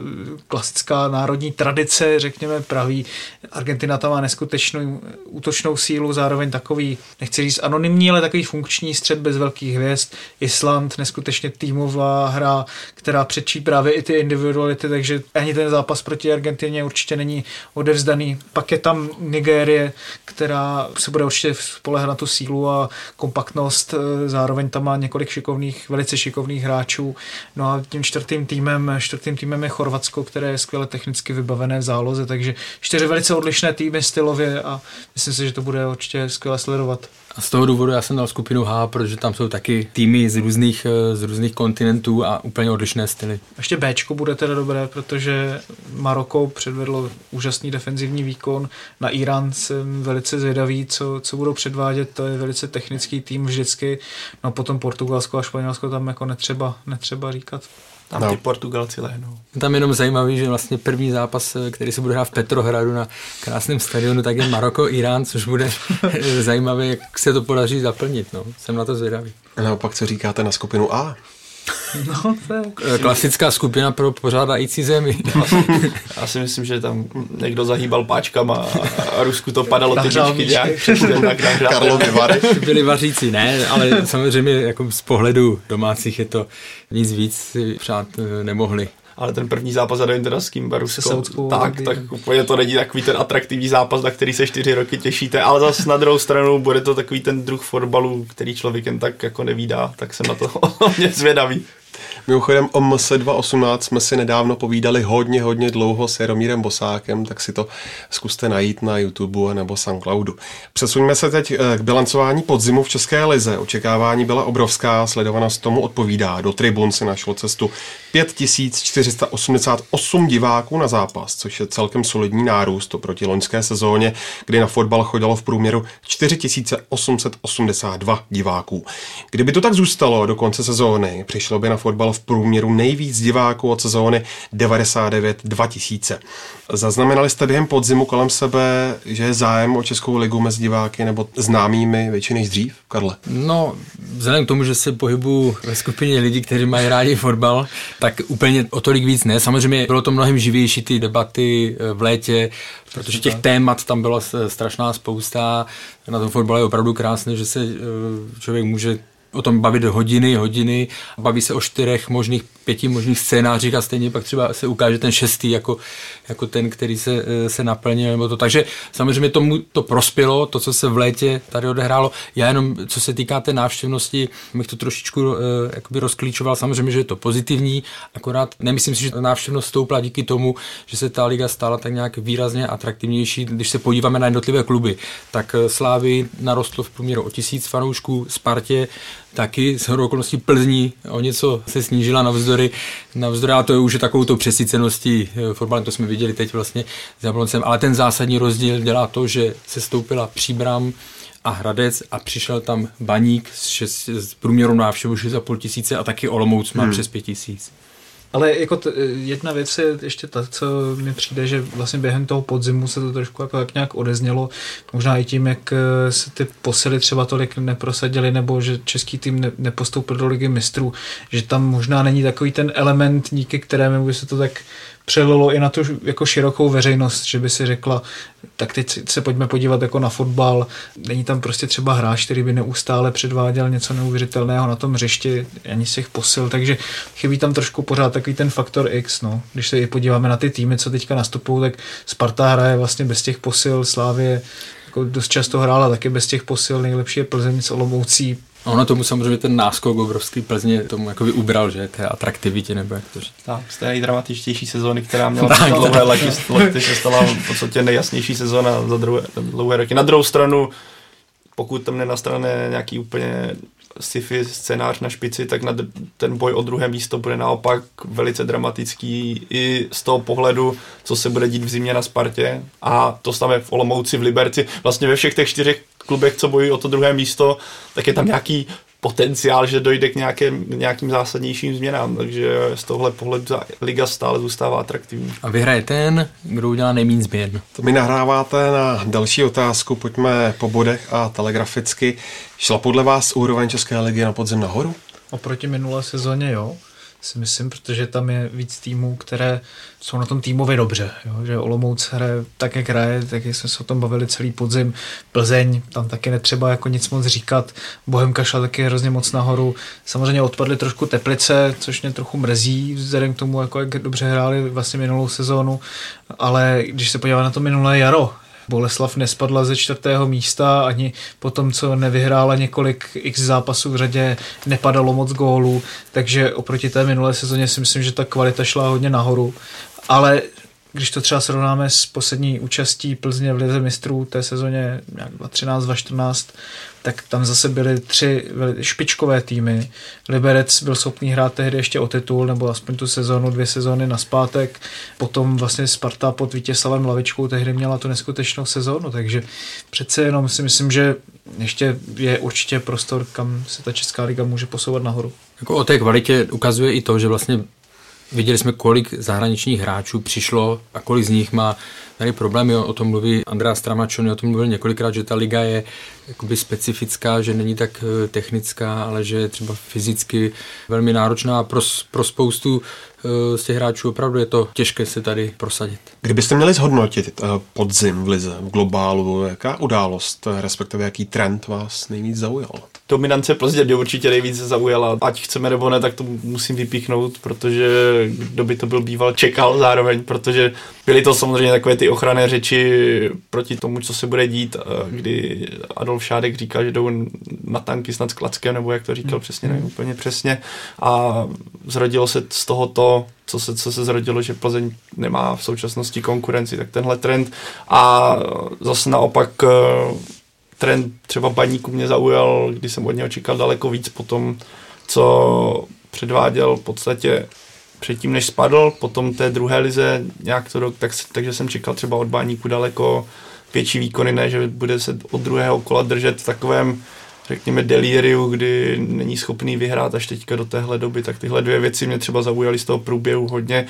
Speaker 7: klasická národní tradice, řekněme, praví. Argentina tam má neskutečnou útočnou sílu, zároveň zároveň takový, nechci říct anonymní, ale takový funkční střed bez velkých hvězd. Island, neskutečně týmová hra, která přečí právě i ty individuality, takže ani ten zápas proti Argentině určitě není odevzdaný. Pak je tam Nigérie, která se bude určitě spolehat na tu sílu a kompaktnost, zároveň tam má několik šikovných, velice šikovných hráčů. No a tím čtvrtým týmem, čtvrtým týmem je Chorvatsko, které je skvěle technicky vybavené v záloze, takže čtyři velice odlišné týmy stylově a myslím si, že to bude určitě skvěle sledovat.
Speaker 5: A z toho důvodu já jsem dal skupinu H, protože tam jsou taky týmy z různých, eh, z různých kontinentů a úplně odlišné styly.
Speaker 7: Ještě B bude teda dobré, protože Maroko předvedlo úžasný defenzivní výkon. Na Irán jsem velice zvědavý, co, co budou předvádět. To je velice technický tým vždycky. No potom Portugalsko a Španělsko tam jako netřeba, netřeba říkat.
Speaker 6: Tam no. ty Portugalci lehnou.
Speaker 5: Tam jenom zajímavý, že vlastně první zápas, který se bude hrát v Petrohradu na krásném stadionu, tak je Maroko-Irán, což bude (laughs) zajímavé, jak se to podaří zaplnit. No. Jsem na to zvědavý.
Speaker 4: A naopak, co říkáte na skupinu A?
Speaker 5: No, to je... Klasická skupina pro pořádající zemi.
Speaker 6: Já si myslím, že tam někdo zahýbal páčkama a Rusku to padalo ty myčky nějak
Speaker 4: Karlovy Vary.
Speaker 5: Byli vařící, ne, ale samozřejmě jako z pohledu domácích je to víc víc přát eh, nemohli
Speaker 6: ale ten první zápas zadajím teda s kým Rusko, tak, tak úplně to není takový ten atraktivní zápas, na který se čtyři roky těšíte, ale zase na druhou stranu bude to takový ten druh fotbalu, který člověk jen tak jako nevídá, tak jsem na to (laughs) hodně zvědavý.
Speaker 4: Mimochodem o MS218 jsme si nedávno povídali hodně, hodně dlouho s Jaromírem Bosákem, tak si to zkuste najít na YouTube nebo SoundCloudu. Přesuňme se teď eh, k bilancování podzimu v České lize. Očekávání byla obrovská, sledovanost tomu odpovídá. Do tribun se našlo cestu 5488 diváků na zápas, což je celkem solidní nárůst oproti loňské sezóně, kdy na fotbal chodilo v průměru 4882 diváků. Kdyby to tak zůstalo do konce sezóny, přišlo by na fotbal v průměru nejvíc diváků od sezóny 99 2000. Zaznamenali jste během podzimu kolem sebe, že je zájem o Českou ligu mezi diváky nebo známými větší než dřív, Karle?
Speaker 5: No, vzhledem k tomu, že se pohybu ve skupině lidí, kteří mají rádi fotbal, tak úplně o tolik víc ne. Samozřejmě bylo to mnohem živější ty debaty eh, v létě, protože těch témat tam byla strašná spousta. Na tom fotbale je opravdu krásné, že se eh, člověk může o tom bavit hodiny, hodiny, baví se o čtyřech možných pěti možných scénářích a stejně pak třeba se ukáže ten šestý jako, jako ten, který se, eh, se naplnil. Nebo to. Takže samozřejmě tomu to prospělo, to, co se v létě tady odehrálo. Já jenom, co se týká té návštěvnosti, bych to trošičku jakoby rozklíčoval. Samozřejmě, že je to pozitivní, akorát nemyslím si, že ta návštěvnost stoupla díky tomu, že se ta liga stala tak nějak výrazně atraktivnější. Když se podíváme na jednotlivé kluby, tak Slávy narostlo v průměru o tisíc fanoušků, Spartě taky s okolností Plzní o něco se snížila navzdory, navzdory a to je už takovou to přesyceností eh, fotbalem, to jsme viděli teď vlastně s Jabloncem, ale ten zásadní rozdíl dělá to, že se stoupila příbram a Hradec a přišel tam Baník s, šest, s průměrou návštěvu 6,5 tisíce a taky Olomouc má hmm. přes 5 tisíc.
Speaker 7: Ale jako t- jedna věc je ještě ta, co mi přijde, že vlastně během toho podzimu se to trošku jako jak nějak odeznělo. Možná i tím, jak eh, se ty posily třeba tolik neprosadily, nebo že český tým ne- nepostoupil do ligy mistrů, že tam možná není takový ten element, díky kterému by se to tak přelilo i na tu jako širokou veřejnost, že by si řekla, tak teď se pojďme podívat jako na fotbal. Není tam prostě třeba hráč, který by neustále předváděl něco neuvěřitelného na tom hřišti, ani z těch posil, takže chybí tam trošku pořád takový ten faktor X. No. Když se podíváme na ty týmy, co teďka nastupují, tak Sparta hraje vlastně bez těch posil, Slávě jako dost často hrála taky bez těch posil, nejlepší je Plzeň s Olomoucí,
Speaker 5: a ono tomu samozřejmě ten náskok obrovský Plzně tomu jako ubral, že té atraktivitě nebo jak to říct.
Speaker 6: Tak, z té nejdramatičtější sezóny, která měla (laughs) tak, dlouhé lety, lety se stala v podstatě nejjasnější sezóna za druhé, dlouhé roky. Na druhou stranu, pokud tam nenastane nějaký úplně sci-fi scénář na špici, tak na ten boj o druhé místo bude naopak velice dramatický i z toho pohledu, co se bude dít v zimě na Spartě. A to samé v Olomouci, v Liberci, vlastně ve všech těch čtyřech klubech, co bojují o to druhé místo, tak je tam nějaký potenciál, že dojde k nějakým, nějakým zásadnějším změnám, takže z tohle pohledu ta liga stále zůstává atraktivní.
Speaker 5: A vyhraje ten, kdo udělá nejméně změn.
Speaker 4: To mi nahráváte na další otázku, pojďme po bodech a telegraficky. Šla podle vás úroveň České ligy na podzem nahoru?
Speaker 7: Oproti minulé sezóně, jo si myslím, protože tam je víc týmů, které jsou na tom týmově dobře. Jo? Že Olomouc hraje tak, jak hraje, tak jak jsme se o tom bavili celý podzim. Plzeň, tam taky netřeba jako nic moc říkat. Bohemka šla taky hrozně moc nahoru. Samozřejmě odpadly trošku Teplice, což mě trochu mrzí, vzhledem k tomu, jako jak dobře hráli vlastně minulou sezónu. Ale když se podíváme na to minulé jaro, Boleslav nespadla ze čtvrtého místa, ani po tom, co nevyhrála několik x zápasů v řadě, nepadalo moc gólů, takže oproti té minulé sezóně si myslím, že ta kvalita šla hodně nahoru. Ale když to třeba srovnáme s poslední účastí Plzně v Lize mistrů té sezóně 2013-2014, tak tam zase byly tři špičkové týmy. Liberec byl schopný hrát tehdy ještě o titul, nebo aspoň tu sezónu, dvě sezóny na zpátek. Potom vlastně Sparta pod Vítězslavem Lavičkou tehdy měla tu neskutečnou sezónu, takže přece jenom si myslím, že ještě je určitě prostor, kam se ta Česká liga může posouvat nahoru.
Speaker 5: Jako o té kvalitě ukazuje i to, že vlastně Viděli jsme, kolik zahraničních hráčů přišlo a kolik z nich má tady problémy. O tom mluví Andrea Stramačony, o tom mluvil několikrát, že ta liga je jakoby specifická, že není tak eh, technická, ale že je třeba fyzicky velmi náročná pro, pro spoustu eh, z těch hráčů opravdu je to těžké se tady prosadit.
Speaker 4: Kdybyste měli zhodnotit eh, podzim v Lize, v globálu, jaká událost, respektive jaký trend vás nejvíc zaujal?
Speaker 6: Dominance Plzně mě určitě nejvíce zaujala. Ať chceme nebo ne, tak to musím vypíchnout, protože kdo by to byl býval, čekal zároveň, protože byly to samozřejmě takové ty ochranné řeči proti tomu, co se bude dít, kdy Adolf Šádek říkal, že jdou na tanky snad s Klackem, nebo jak to říkal hmm. přesně, nevím úplně přesně. A zrodilo se z toho to, co se, co se zrodilo, že Plzeň nemá v současnosti konkurenci, tak tenhle trend. A zase naopak trend třeba baníku mě zaujal, když jsem od něho čekal daleko víc po tom, co předváděl v podstatě předtím, než spadl, potom té druhé lize nějak to, tak, takže jsem čekal třeba od baníku daleko větší výkony, ne, že bude se od druhého kola držet v takovém řekněme delíriu, kdy není schopný vyhrát až teďka do téhle doby, tak tyhle dvě věci mě třeba zaujaly z toho průběhu hodně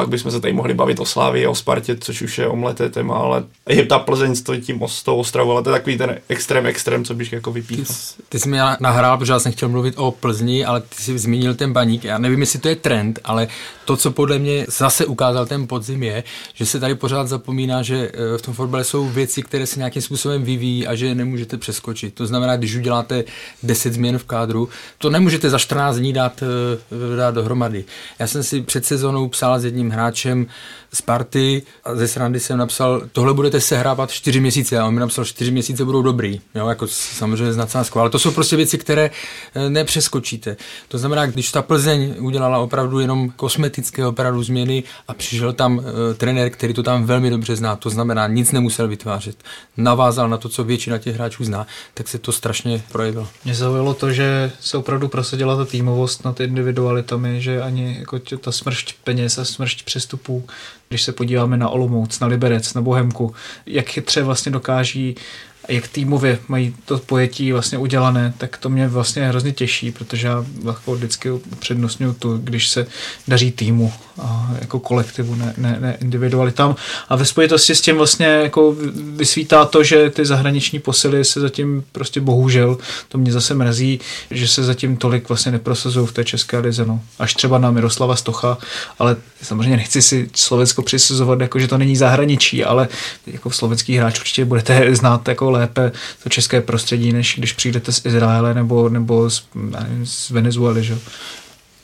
Speaker 6: pak bychom se tady mohli bavit o Slávii, o Spartě, což už je omleté téma, ale i ta Plzeň stojí tím s tou Ostravou, ale to je takový ten extrém, extrém, co bych jako vypíchl.
Speaker 5: Ty, ty jsi mě nahrál, protože já jsem chtěl mluvit o Plzni, ale ty jsi zmínil ten baník. Já nevím, jestli to je trend, ale to, co podle mě zase ukázal ten podzim, je, že se tady pořád zapomíná, že eh, v tom fotbale jsou věci, které se nějakým způsobem vyvíjí a že je nemůžete přeskočit. To znamená, když uděláte 10 změn v kádru, to nemůžete za 14 dní dát, eh, dát dohromady. Já jsem si před sezónou psal s jedním hráčem Sparty a ze srandy jsem napsal, tohle budete sehrávat 4 měsíce a on mi napsal, 4 měsíce budou dobrý. Jo, jako samozřejmě s nadsázkou, ale to jsou prostě věci, které eh, nepřeskočíte. To znamená, když ta Plzeň udělala opravdu jenom kosmetické opravdu změny a přišel tam uh, trenér, který to tam velmi dobře zná, to znamená, nic nemusel vytvářet, navázal na to, co většina těch hráčů zná, tak se to strašně projevilo.
Speaker 7: Mě zaujalo to, že se opravdu prosadila ta týmovost nad individualitami, že ani jako ta smršť peněz a smršť přestupů když se podíváme na Olomouc, na Liberec, na Bohemku, jak chytře vlastně dokáží jak týmově mají to pojetí vlastně udělané, tak to mě vlastně hrozně těší, protože já vždycky přednostňuji to, když se daří týmu jako kolektivu, ne, ne, ne individualitám. A ve spojitosti s tím vlastně jako vysvítá to, že ty zahraniční posily se zatím prostě bohužel, to mě zase mrzí, že se zatím tolik vlastně neprosazují v té české lize. No. Až třeba na Miroslava Stocha, ale samozřejmě nechci si Slovensko přisuzovat, jako že to není zahraničí, ale jako slovenský hráč určitě budete (laughs) znát jako lépe to české prostředí, než když přijdete z Izraele nebo, nebo z, nevím, z Venezuely. Že?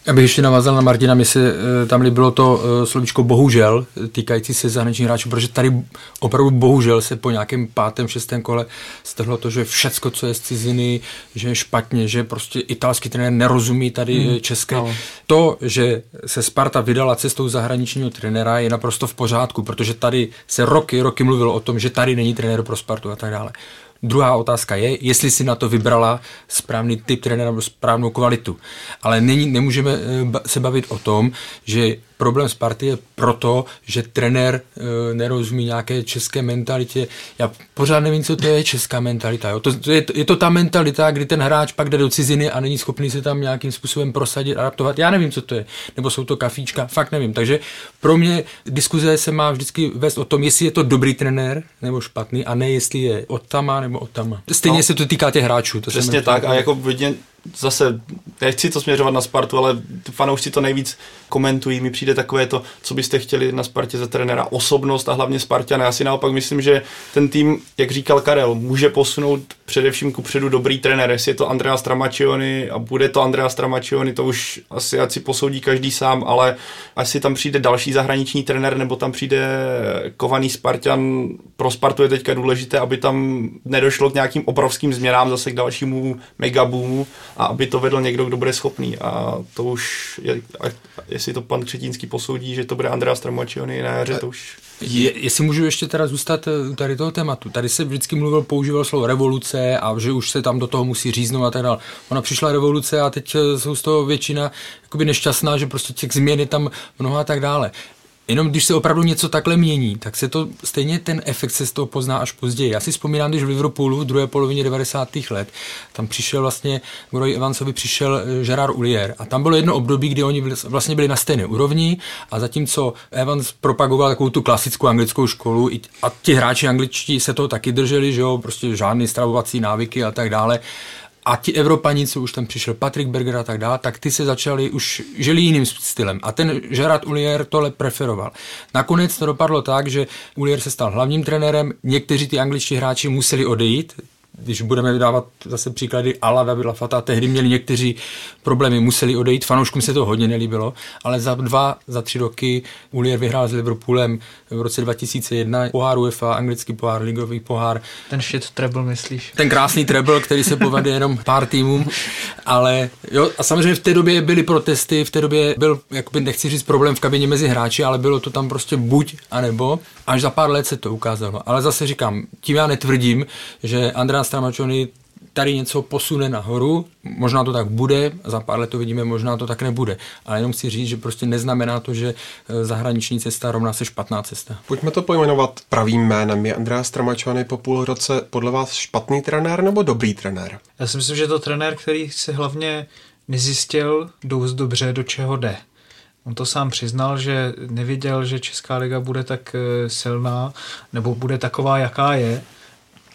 Speaker 5: Já bych ještě navázal na Martina, mi se eh, tam líbilo to eh, slovíčko bohužel, týkající se zahraničních hráčů, protože tady opravdu bohužel se po nějakém pátém, šestém kole strhlo to, že všecko, co je z ciziny, že je špatně, že prostě italský trenér nerozumí tady hmm. české. No. To, že se Sparta vydala cestou zahraničního trenéra, je naprosto v pořádku, protože tady se roky, roky mluvilo o tom, že tady není trenér pro Spartu a tak dále. Druhá otázka je, jestli si na to vybrala správný typ trenéra nebo správnou kvalitu. Ale není, nemůžeme eh, se bavit o tom, že problém Sparty je proto, že trenér e, nerozumí nějaké české mentalitě. Já pořád nevím, co to je česká mentalita. Jo? To, to je, je to ta mentalita, kdy ten hráč pak jde do ciziny a není schopný se tam nějakým způsobem prosadit, adaptovat. Já nevím, co to je. Nebo jsou to kafíčka, fakt nevím. Takže pro mě diskuze se má vždycky vést o tom, jestli je to dobrý trenér nebo špatný, a ne jestli je od tama nebo od tama. Stejně no, se to týká těch hráčů. To
Speaker 6: přesně tak. A jako vidět, zase, nechci to směřovat na Spartu, ale fanoušci to nejvíc komentují. Mi přijde takové to, co byste chtěli na Spartě za trenéra, osobnost a hlavně Spartané. Já si naopak myslím, že ten tým, jak říkal Karel, může posunout především ku předu dobrý trenér. Jestli je to Andrea Stramačioni a bude to Andrea Stramačioni, to už asi ať si posoudí každý sám, ale asi tam přijde další zahraniční trenér nebo tam přijde kovaný Spartan, pro Spartu je teďka důležité, aby tam nedošlo k nějakým obrovským změnám, zase k dalšímu megaboomu a aby to vedl někdo, kdo bude schopný. A to už, je, a jestli to pan Křetínský posoudí, že to bude Andrea Stramačioni na jaře, to už...
Speaker 5: Je, jestli můžu ještě teda zůstat eh, tady toho tématu. Tady se vždycky mluvil, používal slovo revoluce a že už se tam do toho musí říznout a tak dále. Ona přišla revoluce a teď eh, jsou z toho většina jakoby nešťastná, že prostě těch změn je tam mnoho a tak dále. Jenom když se opravdu něco takhle mění, tak se to stejně ten efekt se z toho pozná až později. Já si vzpomínám, když v Liverpoolu v druhé polovině 90. let, tam přišel vlastně, Roy Evansovi přišel eh, Gerard Ulier a tam bylo jedno období, kdy oni vlastně byli na stejné úrovni a zatímco Evans propagoval takovou tu klasickou anglickou školu a ti hráči angličtí se toho taky drželi, že jo, prostě žádné stravovací návyky a tak dále, a ti Evropani, co už tam přišel, Patrick Berger a tak dále, tak ty se začali už žili jiným stylem. A ten Gerard Ulier tohle preferoval. Nakonec to dopadlo tak, že Ulier se stal hlavním trenérem, někteří ty angličtí hráči museli odejít, když budeme vydávat zase příklady Ala Davila Fata, tehdy měli někteří problémy, museli odejít, fanouškům se to hodně nelíbilo, ale za dva, za tři roky Ulier vyhrál s Liverpoolem v roce 2001 pohár UEFA, anglický pohár, ligový pohár.
Speaker 7: Ten shit treble, myslíš?
Speaker 5: Ten krásný treble, který se povede jenom pár týmům, ale jo, a samozřejmě v té době byly protesty, v té době byl, jakoby nechci říct problém v kabině mezi hráči, ale bylo to tam prostě buď a nebo, až za pár let se to ukázalo. Ale zase říkám, tím já netvrdím, že Andrea Stramačony tady něco posune nahoru, možná to tak bude, za pár let to vidíme, možná to tak nebude. Ale jenom si říct, že prostě neznamená to, že eh, zahraniční cesta rovná se špatná cesta.
Speaker 4: Pojďme to pojmenovat pravým jménem. Je Andrea Stramačony po půl roce podle vás špatný trenér nebo dobrý trenér?
Speaker 7: Já si myslím, že je to trenér, který se hlavně nezjistil dost dobře, do čeho jde. On to sám přiznal, že nevěděl, že Česká liga bude tak eh, silná, nebo bude taková, jaká je.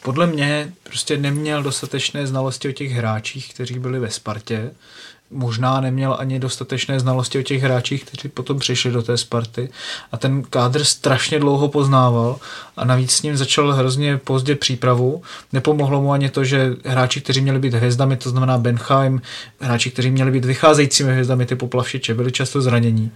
Speaker 7: Podle mě prostě neměl dostatečné znalosti o těch hráčích, kteří byli ve Spartě možná neměl ani dostatečné znalosti o těch hráčích, kteří potom přišli do té Sparty a ten kádr strašně dlouho poznával a navíc s ním začal hrozně pozdě přípravu. Nepomohlo mu ani to, že hráči, kteří měli být hvězdami, to znamená Benheim, hráči, kteří měli být vycházejícími hvězdami typu Plavšiče, byli často zranění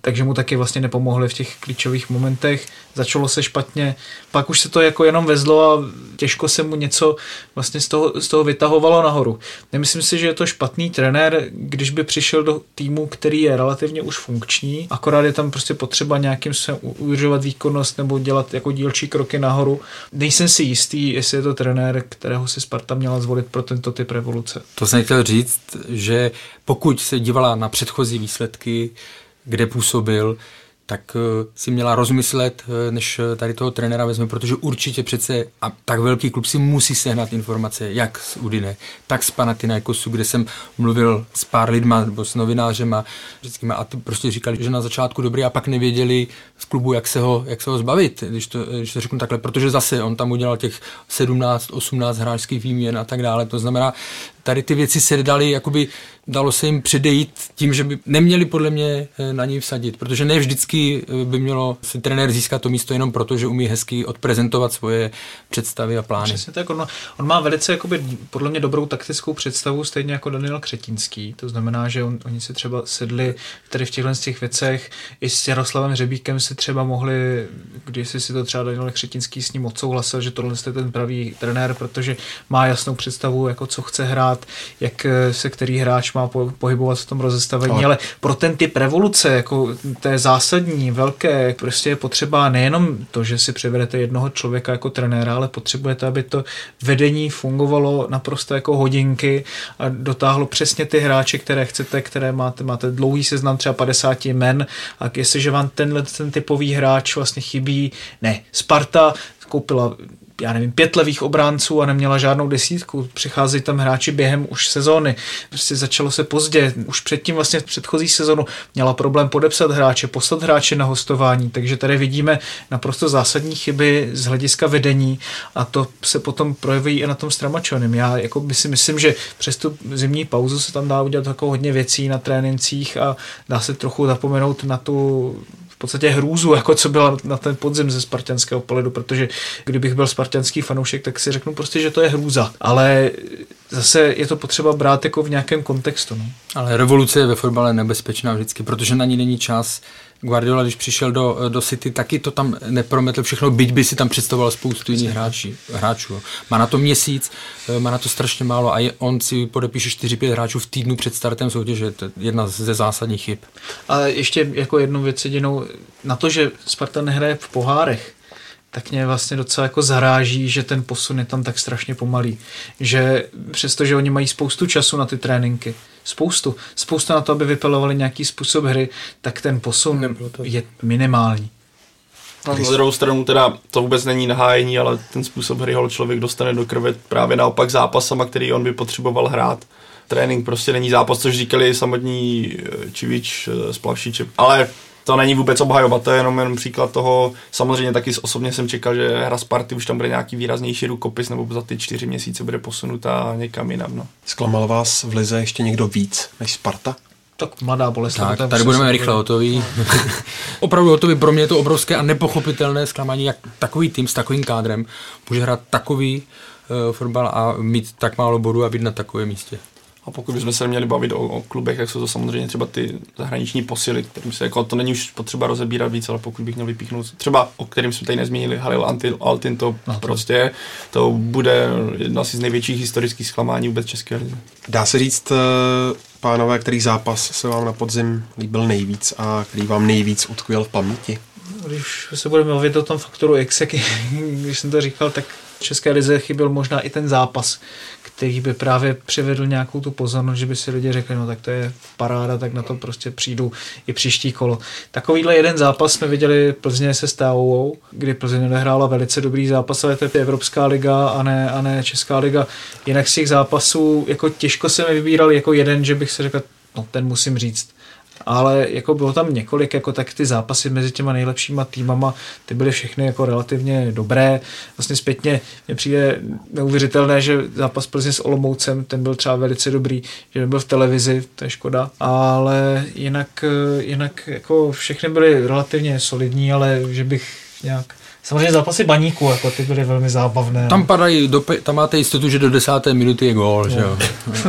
Speaker 7: takže mu taky vlastně nepomohli v těch klíčových momentech. Začalo se špatně, pak už se to jako jenom vezlo a těžko se mu něco vlastně z toho, z toho vytahovalo nahoru. Nemyslím si, že je to špatný trenér, když by přišel do týmu, který je relativně už funkční, akorát je tam prostě potřeba nějakým se udržovat výkonnost nebo dělat jako dílčí kroky nahoru. Nejsem si jistý, jestli je to trenér, kterého si Sparta měla zvolit pro tento typ revoluce.
Speaker 5: To jsem chtěl říct, že pokud se dívala na předchozí výsledky, kde působil, tak eh, si měla rozmyslet, eh, než eh, tady toho trenéra vezme, protože určitě přece a tak velký klub si musí sehnat informace, jak z Udine, tak z Panathinaikosu, kde jsem mluvil s pár lidma nebo s novinářem a a ty prostě říkali, že na začátku dobrý a pak nevěděli z klubu, jak se ho, jak se ho zbavit, když to, když to řeknu takhle, protože zase on tam udělal těch 17, 18 hráčských výměn a tak dále, to znamená, tady ty věci se daly, jakoby dalo se jim předejít tím, že by neměli podle mě eh, na něj vsadit, protože ne vždycky eh, by mělo si trenér získat to místo jenom proto, že umí hezky odprezentovat svoje představy a plány.
Speaker 7: Přesně tak, on, on má velice jakoby, podle mě dobrou taktickou představu, stejně jako Daniel Křetinský, to znamená, že on, oni si třeba sedli tady v těchto těch věcech, i s Jaroslavem Řebíkem si třeba mohli, když si to třeba Daniel Křetinský s ním odsouhlasil, že tohle je ten pravý trenér, protože má jasnou představu, jako co chce hrát, jak eh, se který hráč má pohybovat v tom rozestavení, ale, ale pro ten typ revoluce, jako té zásadní, velké, prostě je potřeba nejenom to, že si přivedete jednoho člověka jako trenéra, ale potřebujete, aby to vedení fungovalo naprosto jako hodinky a dotáhlo přesně ty hráče, které chcete, které máte, máte dlouhý seznam třeba 50 men a jestliže vám tenhle ten typový hráč vlastně chybí, ne, Sparta koupila já nevím, pět levých obránců a neměla žádnou desítku. Přicházejí tam hráči během už sezóny. Prostě začalo se pozdě. Už předtím vlastně v předchozí sezonu měla problém podepsat hráče, poslat hráče na hostování, takže tady vidíme naprosto zásadní chyby z hlediska vedení a to se potom projeví i na tom Stramačonem. Já jako by si myslím, že přes tu zimní pauzu se tam dá udělat jako hodně věcí na trénincích a dá se trochu zapomenout na tu podstatě hrůzu, jako co byla na ten podzim ze spartanského pohledu, protože kdybych byl spartanský fanoušek, tak si řeknu prostě, že to je hrůza. Ale zase je to potřeba brát jako v nějakém kontextu. No.
Speaker 5: Ale revoluce je ve fotbale nebezpečná vždycky, protože na ní není čas Guardiola, když přišel do, do City, taky to tam neprometl všechno, byť by si tam představoval spoustu jiných hráčí, hráčů. Má na to měsíc, eh, má na to strašně málo a je, on si podepíše 4-5 hráčů v týdnu před startem soutěže. To je jedna ze zásadních chyb.
Speaker 7: A ještě jako jednu věc jedinou, na to, že Sparta nehraje v pohárech, tak mě vlastně docela jako zaráží, že ten posun je tam tak strašně pomalý. Že přestože oni mají spoustu času na ty tréninky, spoustu, spoustu na to, aby vypelovali nějaký způsob hry, tak ten posun je minimální.
Speaker 6: No, na druhou stranu teda to vůbec není nahájení, ale ten způsob hry ho člověk dostane do krve právě naopak zápasama, který on by potřeboval hrát. Trénink prostě není zápas, což říkali samotní eh, Čivič s eh, Plavšičem. Ale to není vůbec obhajoba, to je jenom, jenom příklad toho. Samozřejmě taky osobně jsem čekal, že hra Sparty už tam bude nějaký výraznější rukopis, nebo za ty čtyři měsíce bude posunutá někam jinam. No.
Speaker 4: Zklamal vás v Lize ještě někdo víc než Sparta?
Speaker 7: Tak mladá bolest.
Speaker 5: Tak, tady budeme rychle hotoví. (laughs) Opravdu hotoví, pro mě je to obrovské a nepochopitelné zklamání, jak takový tým s takovým kádrem může hrát takový uh, fotbal a mít tak málo bodů a být na takovém místě.
Speaker 6: A pokud bychom se měli bavit o, o klubech, jak jsou to samozřejmě třeba ty zahraniční posily, kterým se jako to není už potřeba rozebírat víc, ale pokud bych měl vypíchnout třeba, o kterým jsme tady nezmínili, Halil Antil, Altin, to no, prostě to bude jedna z největších historických zklamání vůbec České ligy.
Speaker 4: Dá se říct, eh, pánové, který zápas se vám na podzim líbil nejvíc a který vám nejvíc utkvěl v paměti?
Speaker 7: Když se budeme mluvit o tom faktoru X, (laughs) když jsem to říkal, tak České lize chyběl možná i ten zápas, který by právě přivedl nějakou tu pozornost, že by si lidi řekli, no tak to je paráda, tak na to prostě přijdu i příští kolo. Takovýhle jeden zápas jsme viděli Plzně se Stávou, kdy Plzeň odehrála velice dobrý zápas, ale to je Evropská liga a ne, a ne Česká liga. Jinak z těch zápasů jako těžko se mi vybíral jako jeden, že bych si řekl, no ten musím říct. Ale jako bylo tam několik, jako tak ty zápasy mezi těma nejlepšíma týmama, ty byly všechny jako relativně dobré. Vlastně zpětně mě přijde neuvěřitelné, že zápas Plzně s Olomoucem, ten byl třeba velice dobrý, že nebyl v televizi, to je škoda, ale jinak, jinak jako všechny byly relativně solidní, ale že bych nějak Samozřejmě zápasy baníku, jako ty byly velmi zábavné.
Speaker 5: Tam padají, do, tam máte jistotu, že do desáté minuty je gól, no. že jo.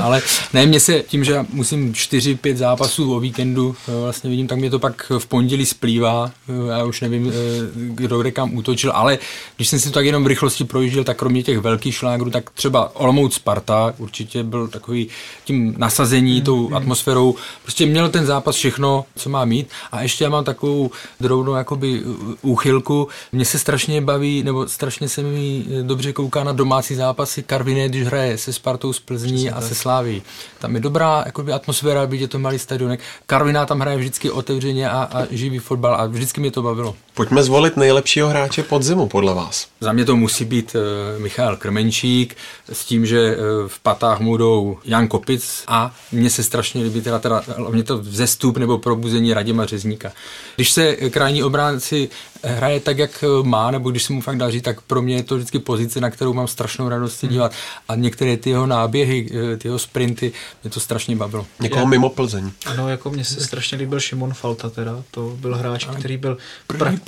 Speaker 5: Ale ne, mě se tím, že já musím 4-5 zápasů o víkendu vlastně vidím, tak mě to pak v pondělí splývá. Já už nevím, eh, kdo kde kam útočil, ale když jsem si to tak jenom v rychlosti projížděl, tak kromě těch velkých šlágrů, tak třeba Olomouc Sparta určitě byl takový tím nasazení, mm, tou mm. atmosférou. Prostě měl ten zápas všechno, co má mít. A ještě já mám takovou drobnou jakoby úchylku. Mně se strašně baví, nebo strašně se mi dobře kouká na domácí zápasy Karviné, když hraje se Spartou z Plzní Přesně a tak. se Sláví. Tam je dobrá jakoby, atmosféra, byť je to malý stadionek. Karviná tam hraje vždycky otevřeně a, a živý fotbal a vždycky mě to bavilo.
Speaker 4: Pojďme zvolit nejlepšího hráče podzimu podle vás.
Speaker 5: Za mě to musí být uh, Michal Krmenčík s tím, že uh, v patách mu jdou Jan Kopic a mně se strašně líbí teda, teda mě to vzestup nebo probuzení Radima Řezníka. Když se krajní obránci hraje tak, jak má, nebo když se mu fakt daří, tak pro mě je to vždycky pozice, na kterou mám strašnou radost se hmm. dívat. A některé ty jeho náběhy, eh, ty jeho sprinty, mě to strašně bavilo.
Speaker 4: Někoho mimo Plzeň.
Speaker 7: Ano, jako mně se strašně líbil Šimon Falta teda, to byl hráč, který byl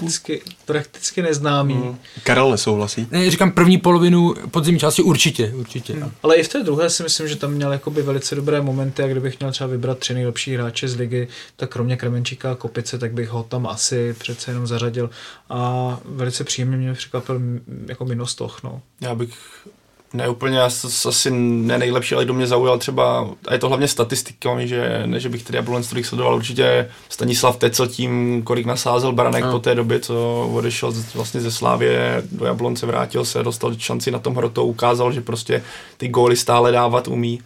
Speaker 7: prakticky, prakticky neznámý. Hmm.
Speaker 4: Karel nesouhlasí?
Speaker 5: Ne, říkám první polovinu podzimní části určitě, určitě. Hmm.
Speaker 7: Ale i v té druhé si myslím, že tam měl jakoby velice dobré momenty a kdybych měl třeba vybrat tři nejlepší hráče z ligy, tak kromě Kremenčíka a Kopice, tak bych ho tam asi přece jenom zařadil a velice příjemně mě překvapil jako Minostoch. No.
Speaker 6: Já bych ne úplně, asi ne nejlepší, ale kdo mě zaujal třeba, a je to hlavně statistikami, že ne, že bych tedy Jablonec tolik sledoval, určitě Stanislav Tecel tím, kolik nasázel Baranek no. po té době, co odešel vlastně ze Slávě do Jablonce, vrátil se, dostal šanci na tom hrotou, ukázal, že prostě ty góly stále dávat umí.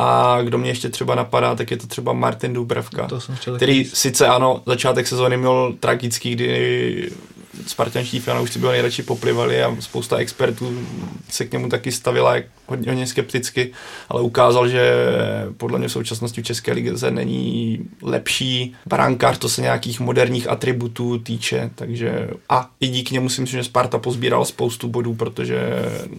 Speaker 6: A kdo mě ještě třeba napadá, tak je to třeba Martin Dubravka, který sice ano, začátek sezóny měl tragický, kdy spartanští fanoušci by ho nejradši poplivali a spousta expertů se k němu taky stavila hodně, hodně skepticky, ale ukázal, že podle mě v současnosti v České lize není lepší. Brankář, to se nějakých moderních atributů týče, takže a i díky němu si myslím, že Sparta pozbíral spoustu bodů, protože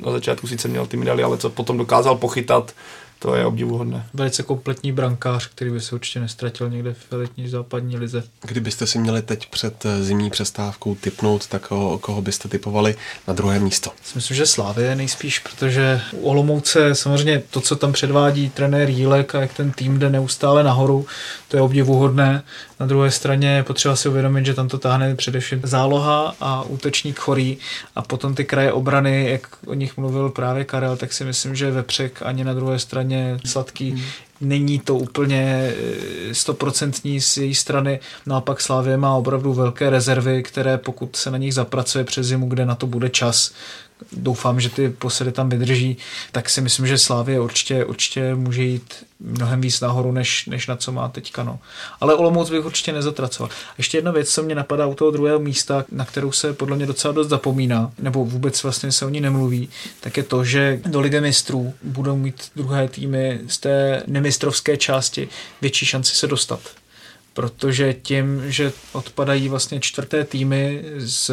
Speaker 6: na začátku sice měl ty medaily, ale co potom dokázal pochytat, to je obdivuhodné.
Speaker 7: Velice kompletní brankář, který by se určitě nestratil někde v letní západní lize.
Speaker 4: Kdybyste si měli teď před eh, zimní přestávkou typnout, tak koho, koho byste typovali na druhé místo?
Speaker 7: Myslím, že Slávě nejspíš, protože u Olomouce samozřejmě to, co tam předvádí trenér Jílek a jak ten tým jde neustále nahoru, to je obdivuhodné. Na druhé straně je potřeba si uvědomit, že tam to táhne především záloha a útočník chorý a potom ty kraje obrany, jak o nich mluvil právě Karel, tak si myslím, že vepřek ani na druhé straně sladký hmm není to úplně eh, stoprocentní z její strany. Naopak Slávě má opravdu velké rezervy, které pokud se na nich zapracuje přes zimu, kde na to bude čas, doufám, že ty posedy tam vydrží, tak si myslím, že Slávě určitě, určitě může jít mnohem víc nahoru, než, než na co má teďka. No. Ale Olomouc bych určitě nezatracoval. Ještě jedna věc, co mě napadá u toho druhého místa, na kterou se podle mě docela dost zapomíná, nebo vůbec vlastně se o ní nemluví, tak je to, že do Ligy mistrů budou mít druhé týmy z té nemistrovské části větší šanci se dostat protože tím, že odpadají vlastně čtvrté týmy z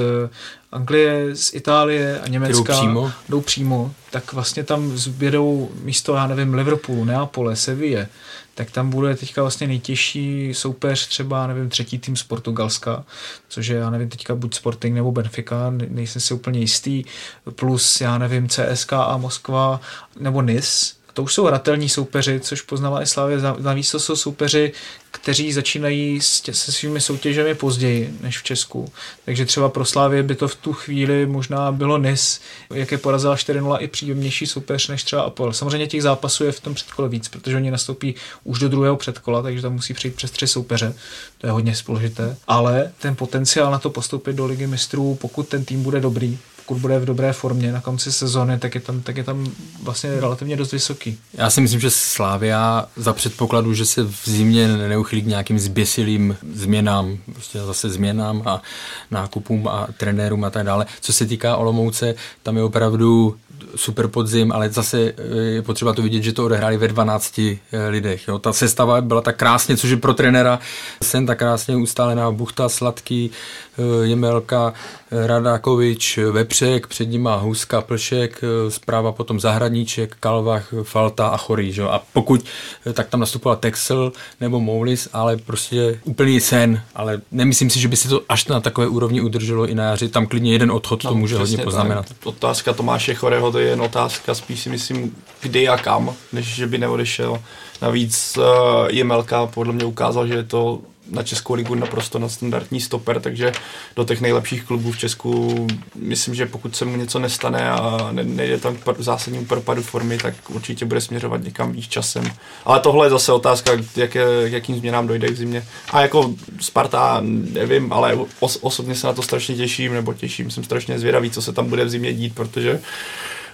Speaker 7: Anglie, z Itálie a Německa
Speaker 5: jdou přímo.
Speaker 7: jdou přímo, tak vlastně tam zbědou místo, já nevím, Liverpoolu, Neapole, Sevilla, tak tam bude teďka vlastně nejtěžší soupeř třeba, nevím, třetí tým z Portugalska, což je, já nevím, teďka buď Sporting nebo Benfica, nejsem si úplně jistý, plus, já nevím, CSK a Moskva nebo Nice, to už jsou hratelní soupeři, což poznala i Slávě. Navíc to jsou soupeři, kteří začínají se svými soutěžemi později než v Česku. Takže třeba pro Slávě by to v tu chvíli možná bylo NIS, jak je porazila 4-0 i příjemnější soupeř než třeba Apple. Samozřejmě těch zápasů je v tom předkole víc, protože oni nastoupí už do druhého předkola, takže tam musí přijít přes tři soupeře. To je hodně složité. Ale ten potenciál na to postoupit do ligy mistrů, pokud ten tým bude dobrý, pokud bude v dobré formě na konci sezóny, tak je tam, tak je tam vlastně relativně dost vysoký.
Speaker 5: Já si myslím, že Slávia za předpokladu, že se v zimě neuchylí k nějakým zběsilým změnám, prostě zase změnám a nákupům a trenérům a tak dále. Co se týká Olomouce, tam je opravdu super podzim, ale zase eh, je potřeba to vidět, že to odehráli ve 12 eh, lidech. Jo. Ta sestava byla tak krásně, což je pro trenéra sen tak krásně ustálená. Buchta, Sladký, Jemelka, Radákovič, Vepřek, před nima Huska, Plšek, zpráva potom Zahradníček, Kalvach, Falta a Chorý. Že? A pokud tak tam nastupoval Texel nebo Moulis, ale prostě úplný sen, ale nemyslím si, že by se to až na takové úrovni udrželo i na jaři. Tam klidně jeden odchod no, to může hodně poznamenat.
Speaker 6: Tak. Otázka Tomáše Choreho, to je jen otázka, spíš si myslím, kdy a kam, než že by neodešel. Navíc uh, Jemelka podle mě ukázal, že je to na Českou ligu naprosto na standardní stoper, takže do těch nejlepších klubů v Česku myslím, že pokud se mu něco nestane a ne, nejde tam k zásadnímu propadu formy, tak určitě bude směřovat někam víc časem. Ale tohle je zase otázka, jak, je, jakým změnám dojde k zimě. A jako Sparta, nevím, ale os, osobně se na to strašně těším, nebo těším, jsem strašně zvědavý, co se tam bude v zimě dít, protože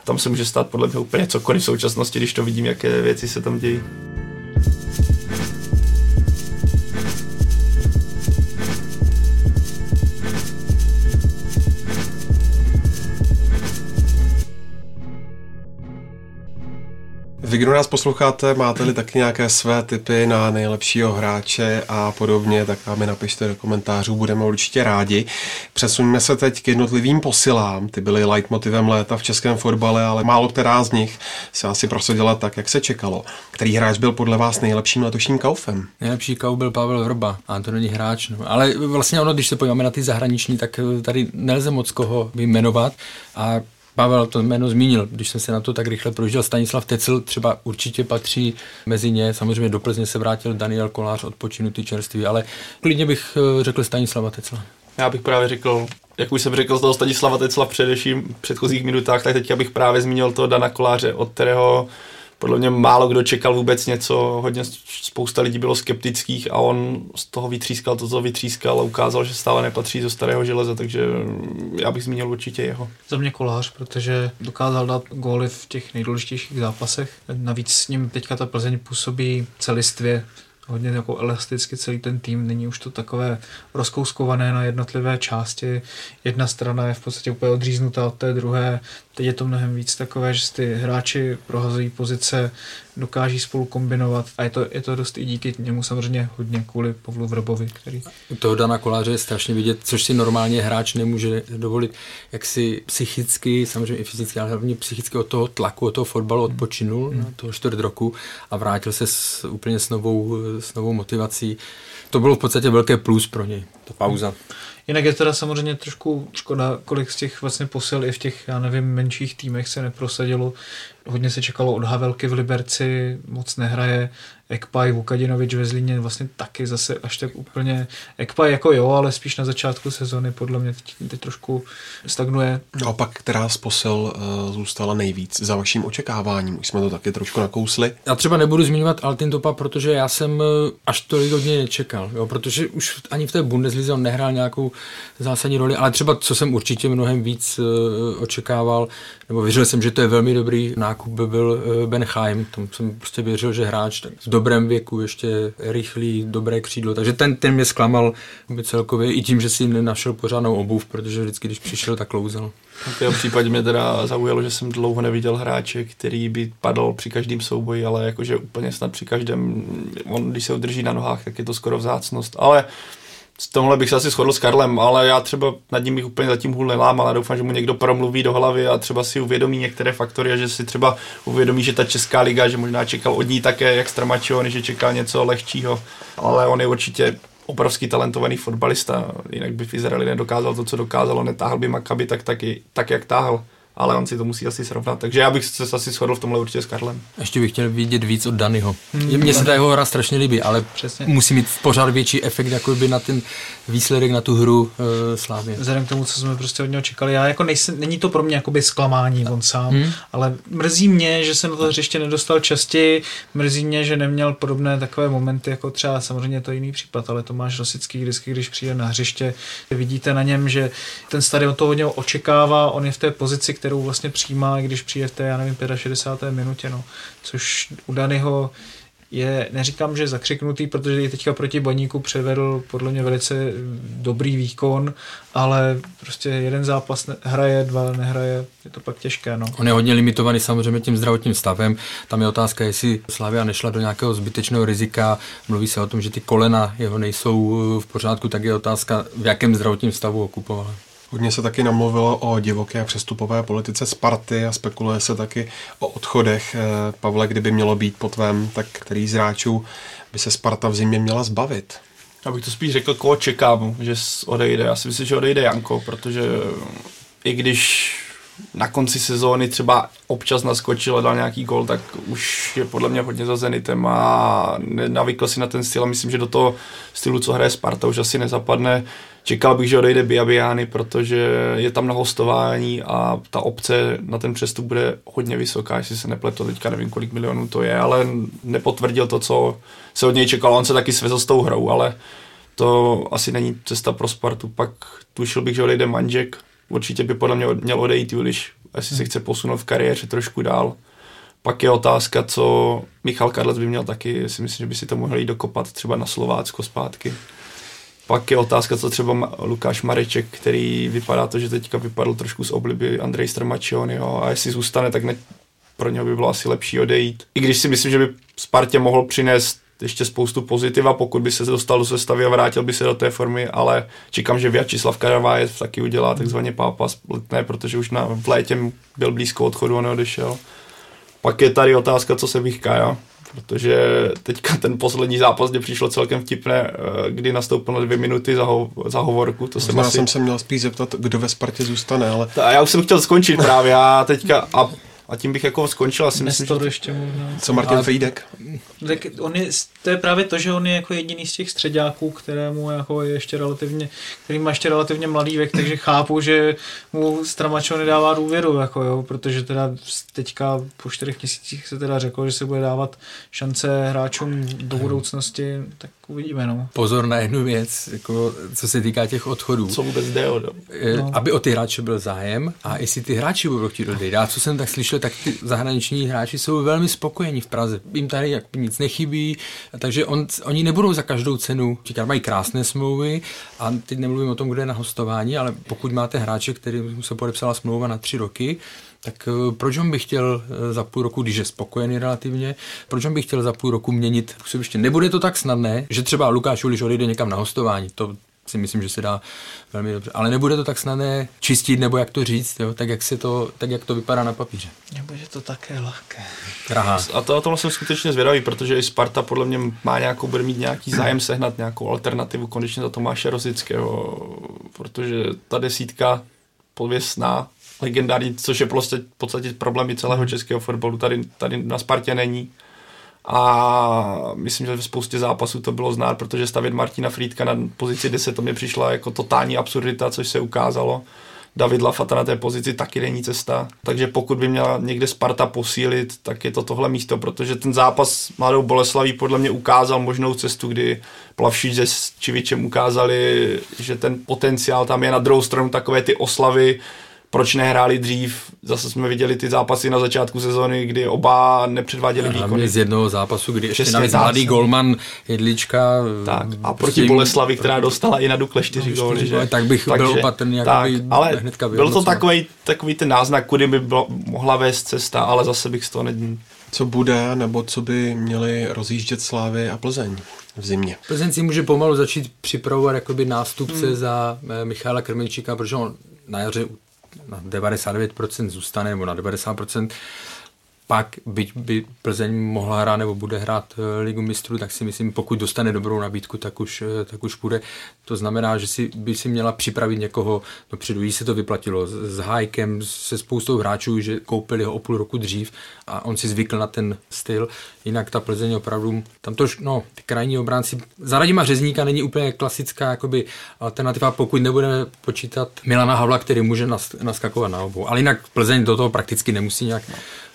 Speaker 6: tam se může stát podle mě úplně cokoliv v současnosti, když to vidím, jaké věci se tam dějí.
Speaker 4: Vy, kdo nás posloucháte, máte-li taky nějaké své typy na nejlepšího hráče a podobně, tak nám je napište do komentářů, budeme určitě rádi. Přesuňme se teď k jednotlivým posilám. Ty byly leitmotivem léta v českém fotbale, ale málo která z nich se asi prosadila tak, jak se čekalo. Který hráč byl podle vás nejlepším letošním kaufem?
Speaker 5: Nejlepší kauf byl Pavel Vrba, a to není hráč. No. Ale vlastně ono, když se podíváme na ty zahraniční, tak tady nelze moc koho vyjmenovat. A Pavel to jméno zmínil, když jsem se na to tak rychle prožil. Stanislav Tecel třeba určitě patří mezi ně. Samozřejmě do Plzně se vrátil Daniel Kolář, odpočinutý čerství, ale klidně bych eh, řekl Stanislava Tecla.
Speaker 6: Já bych právě řekl, jak už jsem řekl z toho Stanislava Tecla v předchozích minutách, tak teď bych právě zmínil toho Dana Koláře, od kterého podle mě málo kdo čekal vůbec něco, hodně spousta lidí bylo skeptických a on z toho vytřískal to, co vytřískal a ukázal, že stále nepatří do starého železa, takže já bych zmínil určitě jeho.
Speaker 7: Za mě kolář, protože dokázal dát góly v těch nejdůležitějších zápasech. Navíc s ním teďka ta Plzeň působí celistvě hodně jako elasticky celý ten tým, není už to takové rozkouskované na jednotlivé části. Jedna strana je v podstatě úplně odříznutá od té druhé, Teď je to mnohem víc takové, že ty hráči prohazují pozice, dokáží spolu kombinovat a je to, je to dost i díky němu samozřejmě hodně kvůli Pavlu Vrbovi, který...
Speaker 5: U toho Dana Koláře je strašně vidět, což si normálně hráč nemůže dovolit, jak si psychicky, samozřejmě i fyzicky, ale hlavně psychicky od toho tlaku, od toho fotbalu odpočinul hmm. na toho čtvrt roku a vrátil se s, úplně s novou, s novou motivací. To bylo v podstatě velké plus pro něj, ta pauza. Hmm.
Speaker 7: Jinak je teda samozřejmě trošku škoda, kolik z těch vlastně posil i v těch, já nevím, menších týmech se neprosadilo. Hodně se čekalo od Havelky v Liberci, moc nehraje. Ekpaj, Vukadinovič ve Zlíně vlastně taky zase až tak úplně. Ekpaj jako jo, ale spíš na začátku sezony podle mě teď, teď trošku stagnuje.
Speaker 4: No a pak která z posil uh, zůstala nejvíc za vaším očekáváním? Už jsme to taky trošku nakousli.
Speaker 5: Já třeba nebudu zmiňovat Topa, protože já jsem eh, až tolik od něj nečekal, jo, protože už ani v té Bundeslize on nehrál nějakou zásadní roli, ale třeba co jsem určitě mnohem víc uh, očekával, nebo věřil jsem, že to je velmi dobrý nákup, by byl uh, Ben Chaim. Tam jsem prostě věřil, že hráč tak v dobrém věku, ještě rychlý, dobré křídlo. Takže ten, ten mě zklamal celkově i tím, že si nenašel pořádnou obuv, protože vždycky, když přišel, tak klouzel.
Speaker 6: V tom případě mě teda zaujalo, že jsem dlouho neviděl hráče, který by padl při každém souboji, ale jakože úplně snad při každém, on když se udrží na nohách, tak je to skoro vzácnost. Ale s tomhle bych se asi shodl s Karlem, ale já třeba nad ním bych úplně zatím hůl nelámal a doufám, že mu někdo promluví do hlavy a třeba si uvědomí některé faktory a že si třeba uvědomí, že ta Česká liga, že možná čekal od ní také jak Stramačo, než že čekal něco lehčího, ale on je určitě obrovský talentovaný fotbalista, jinak by v Izraeli nedokázal to, co dokázalo, netáhl by Makaby tak, taky, tak jak táhl. Ale on si to musí asi srovnat. Takže já bych se asi shodl v tomhle určitě s Karlem.
Speaker 5: Ještě bych chtěl vidět víc od Danyho. Hmm, Mně se ta jeho hra strašně líbí, ale Přesně. musí mít pořád větší efekt jako by na ten výsledek, na tu hru uh, Slávě.
Speaker 7: Vzhledem k tomu, co jsme prostě od něho čekali, já jako nejsem, není to pro mě jakoby zklamání on sám, hmm. ale mrzí mě, že se na to hřiště nedostal častěji, mrzí mě, že neměl podobné takové momenty, jako třeba samozřejmě to jiný případ, ale Tomáš Rosický vždycky, když přijde na hřiště, vidíte na něm, že ten stadion to hodně očekává, on je v té pozici, kterou vlastně přijímá, když přijde v té, já nevím, 65. minutě, no. Což u Danyho je, neříkám, že zakřiknutý, protože je teďka proti Baníku převedl podle mě velice dobrý výkon, ale prostě jeden zápas hraje, dva nehraje, je to pak těžké. No.
Speaker 5: On je hodně limitovaný samozřejmě tím zdravotním stavem. Tam je otázka, jestli Slavia nešla do nějakého zbytečného rizika. Mluví se o tom, že ty kolena jeho nejsou v pořádku, tak je otázka, v jakém zdravotním stavu okupovala.
Speaker 4: Hodně se taky namluvilo o divoké přestupové politice Sparty a spekuluje se taky o odchodech. Eh, Pavle, kdyby mělo být po tvém, tak který z hráčů by se Sparta v zimě měla zbavit?
Speaker 6: Já bych to spíš řekl, koho čekám, že odejde. Já si myslím, že odejde Janko, protože i když na konci sezóny třeba občas naskočil a dal nějaký gol, tak už je podle mě hodně za Zenitem a navykl si na ten styl a myslím, že do toho stylu, co hraje Sparta, už asi nezapadne. Čekal bych, že odejde Biabiany, protože je tam na hostování a ta obce na ten přestup bude hodně vysoká, jestli se nepletu, teďka nevím, kolik milionů to je, ale nepotvrdil to, co se od něj čekalo. On se taky svezl s tou hrou, ale to asi není cesta pro Spartu. Pak tušil bych, že odejde Manžek, určitě by podle mě měl odejít Juliš, jestli se chce posunout v kariéře trošku dál. Pak je otázka, co Michal Karlec by měl taky, si myslím, že by si to mohl jít dokopat třeba na Slovácko zpátky. Pak je otázka, co třeba Lukáš Mareček, který vypadá to, že teďka vypadl trošku z obliby Andrej Stramačiony, jo, a jestli zůstane, tak ne, pro něho by bylo asi lepší odejít. I když si myslím, že by Spartě mohl přinést ještě spoustu pozitiva, pokud by se dostal do sestavy a vrátil by se do té formy, ale čekám, že Vyacheslav Karavájev taky udělá takzvaně pápa letné, protože už na, v létě byl blízko odchodu a neodešel. Pak je tady otázka, co se vychká? Protože teďka ten poslední zápas, kde přišlo celkem vtipné, eh, kdy nastoupil na dvě minuty za, ho, za hovorku.
Speaker 4: To jsem, asi... jsem se měl spíš zeptat, kdo ve Spartě zůstane, ale...
Speaker 6: A já už jsem chtěl skončit právě, a teďka a a tím bych jako skončil. Asi
Speaker 7: myslím, že... ještě možná.
Speaker 4: Co Martin a... Fejdek?
Speaker 7: Tak on je, to je právě to, že on je jako jediný z těch středáků, kterému jako je ještě relativně, který má ještě relativně mladý věk, takže chápu, že mu Stramačo nedává důvěru, jako jo, protože teda teďka po čtyřech měsících se teda řeklo, že se bude dávat šance hráčům do budoucnosti, tak uvidíme. No.
Speaker 5: Pozor na jednu věc, jako, co se týká těch odchodů.
Speaker 6: Co vůbec jde o
Speaker 5: no. Aby o ty hráče byl zájem a jestli ty hráči budou chtít odejít. A co jsem tak slyšel, tak ty zahraniční hráči jsou velmi spokojení v Praze. Jim tady jak nic nechybí, takže on, oni nebudou za každou cenu. Říkám, mají krásné smlouvy a teď nemluvím o tom, kde je na hostování, ale pokud máte hráče, který se podepsala smlouva na tři roky, tak eh, proč on by chtěl eh, za půl roku, když je spokojený relativně, proč on by chtěl za půl roku měnit působiště? Nebude to tak snadné, že třeba Lukáš Uliš odejde někam na hostování, to si myslím, že se dá velmi dobře. Ale nebude to tak snadné čistit, nebo jak to říct, jo? Tak, jak se to, tak jak to vypadá na papíře.
Speaker 7: Nebude to také lehké.
Speaker 5: Drahá.
Speaker 6: A to, o tom jsem skutečně zvědavý, protože i Sparta podle mě má nějakou, bude mít nějaký zájem sehnat nějakou alternativu konečně za Tomáše Rozického, protože ta desítka pověstná legendární, což je prostě v podstatě problémy celého českého fotbalu, tady, tady na Spartě není. A myslím, že ve spoustě zápasů to bylo znát, protože stavět Martina Frýdka na pozici 10 to mi přišla jako totální absurdita, což se ukázalo. David Lafata na té pozici taky není cesta. Takže pokud by měla někde Sparta posílit, tak je to tohle místo, protože ten zápas Mladou Boleslaví podle mě ukázal možnou cestu, kdy Plavšič se Čivičem ukázali, že ten potenciál tam je na druhou stranu takové ty oslavy, proč nehráli dřív. Zase jsme viděli ty zápasy na začátku sezóny, kdy oba nepředváděli výkony.
Speaker 5: Hlavně z jednoho zápasu, kdy ještě navíc mladý golman Jedlička.
Speaker 6: Tak a proti tím, Boleslavi, která dostala i na Dukle čtyři no, góly. Že?
Speaker 5: Tak bych Takže, byl opatrný, tak,
Speaker 6: ale hnedka byl to takový, takový ten náznak, kudy by bylo, mohla vést cesta, ale zase bych z toho nedím.
Speaker 4: Co bude, nebo co by měli rozjíždět Slávy a Plzeň? v zimě.
Speaker 5: Plzeň si může pomalu začít připravovat jakoby nástupce hmm. za eh, Michala Krmenčíka, protože on na jaře na 99% zůstane, nebo na 90%, pak, byť by Plzeň mohla hrát nebo bude hrát eh, ligu mistrů, tak si myslím, pokud dostane dobrou nabídku, tak už, eh, tak už půjde. To znamená, že si, by si měla připravit někoho dopředu, když se to vyplatilo s, s Hajkem, se spoustou hráčů, že koupili ho o půl roku dřív a on si zvykl na ten styl. Jinak ta Plzeň opravdu, tam to, no, ty krajní obránci, za Radima Řezníka není úplně klasická jakoby, alternativa, pokud nebudeme počítat Milana Havla, který může naskakovat na obou. Ale jinak Plzeň do toho prakticky nemusí nějak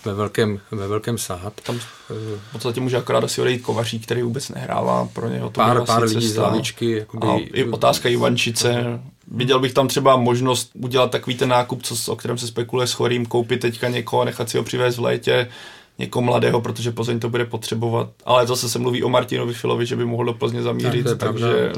Speaker 5: ve velkém, ve velkém sahat.
Speaker 6: Tam v podstatě může akorát asi odejít Kovařík, který vůbec nehrává pro něho. To
Speaker 5: pár, pár lidí z lavičky.
Speaker 6: Jakoby... A i otázka Ivančice. Viděl bych tam třeba možnost udělat takový ten nákup, co, o kterém se spekuluje s chorým, koupit teďka někoho, nechat si ho přivést v létě, někoho mladého, protože Plzeň to bude potřebovat. Ale zase se mluví o Martinovi Filovi, že by mohl do Plzně zamířit, tak, takže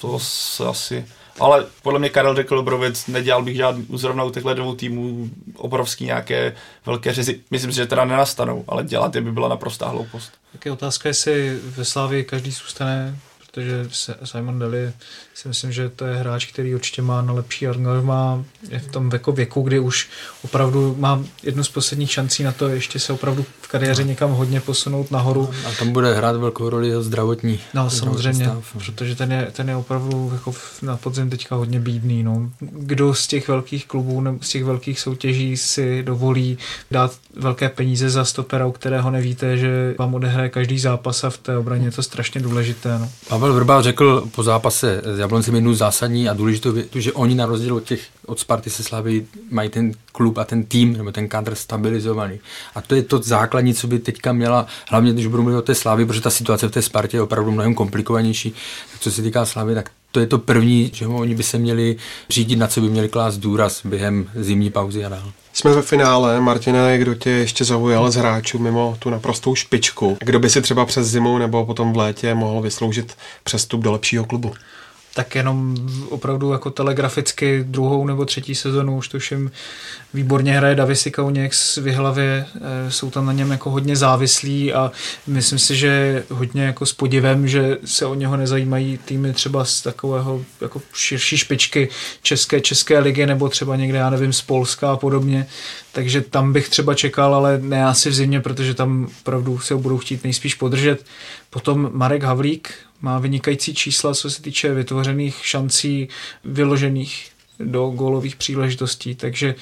Speaker 6: to se asi ale podle mě Karel řekl Dobrověc, nedělal bych žádný, zrovna u těchto dvou týmů obrovský nějaké velké řezy. Myslím si, že teda nenastanou, ale dělat je by byla naprostá hloupost.
Speaker 7: Tak je otázka, jestli ve Slávii každý zůstane protože Simon Daly si myslím, že to je hráč, který určitě má na lepší angažmá, je v tom věku, věku, kdy už opravdu má jednu z posledních šancí na to ještě se opravdu v kariéře někam hodně posunout nahoru.
Speaker 5: A tam bude hrát velkou roli jeho zdravotní.
Speaker 7: No samozřejmě, stav. No. protože ten je, ten je opravdu jako na podzim teďka hodně bídný. No. Kdo z těch velkých klubů nebo z těch velkých soutěží si dovolí dát velké peníze za stopera, u kterého nevíte, že vám odehraje každý zápas a v té obraně je to strašně důležité. No.
Speaker 5: Pavel Vrba řekl po zápase s Jabloncem jednu zásadní a důležitou větu, že oni na rozdíl od těch od Sparty se slaví mají ten klub a ten tým nebo ten kádr stabilizovaný. A to je to základní, co by teďka měla, hlavně když budu mluvit o té Slávy, protože ta situace v té Spartě je opravdu mnohem komplikovanější. Co se týká Slávy, tak to je to první, že oni by se měli řídit, na co by měli klást důraz během zimní pauzy a dál.
Speaker 4: Jsme ve finále. Martina, kdo tě ještě zaujal z hráčů mimo tu naprostou špičku? Kdo by si třeba přes zimu nebo potom v létě mohl vysloužit přestup do lepšího klubu?
Speaker 7: Tak jenom opravdu jako telegraficky druhou nebo třetí sezonu už tuším výborně hraje Davisi Kauněk v Vyhlavě, eh, jsou tam na něm jako hodně závislí a myslím si, že hodně jako s podivem, že se o něho nezajímají týmy třeba z takového jako širší špičky české, české ligy nebo třeba někde, já nevím, z Polska a podobně, takže tam bych třeba čekal, ale ne asi v zimě, protože tam opravdu se ho budou chtít nejspíš podržet. Potom Marek Havlík má vynikající čísla, co se týče vytvořených šancí vyložených do gólových příležitostí, takže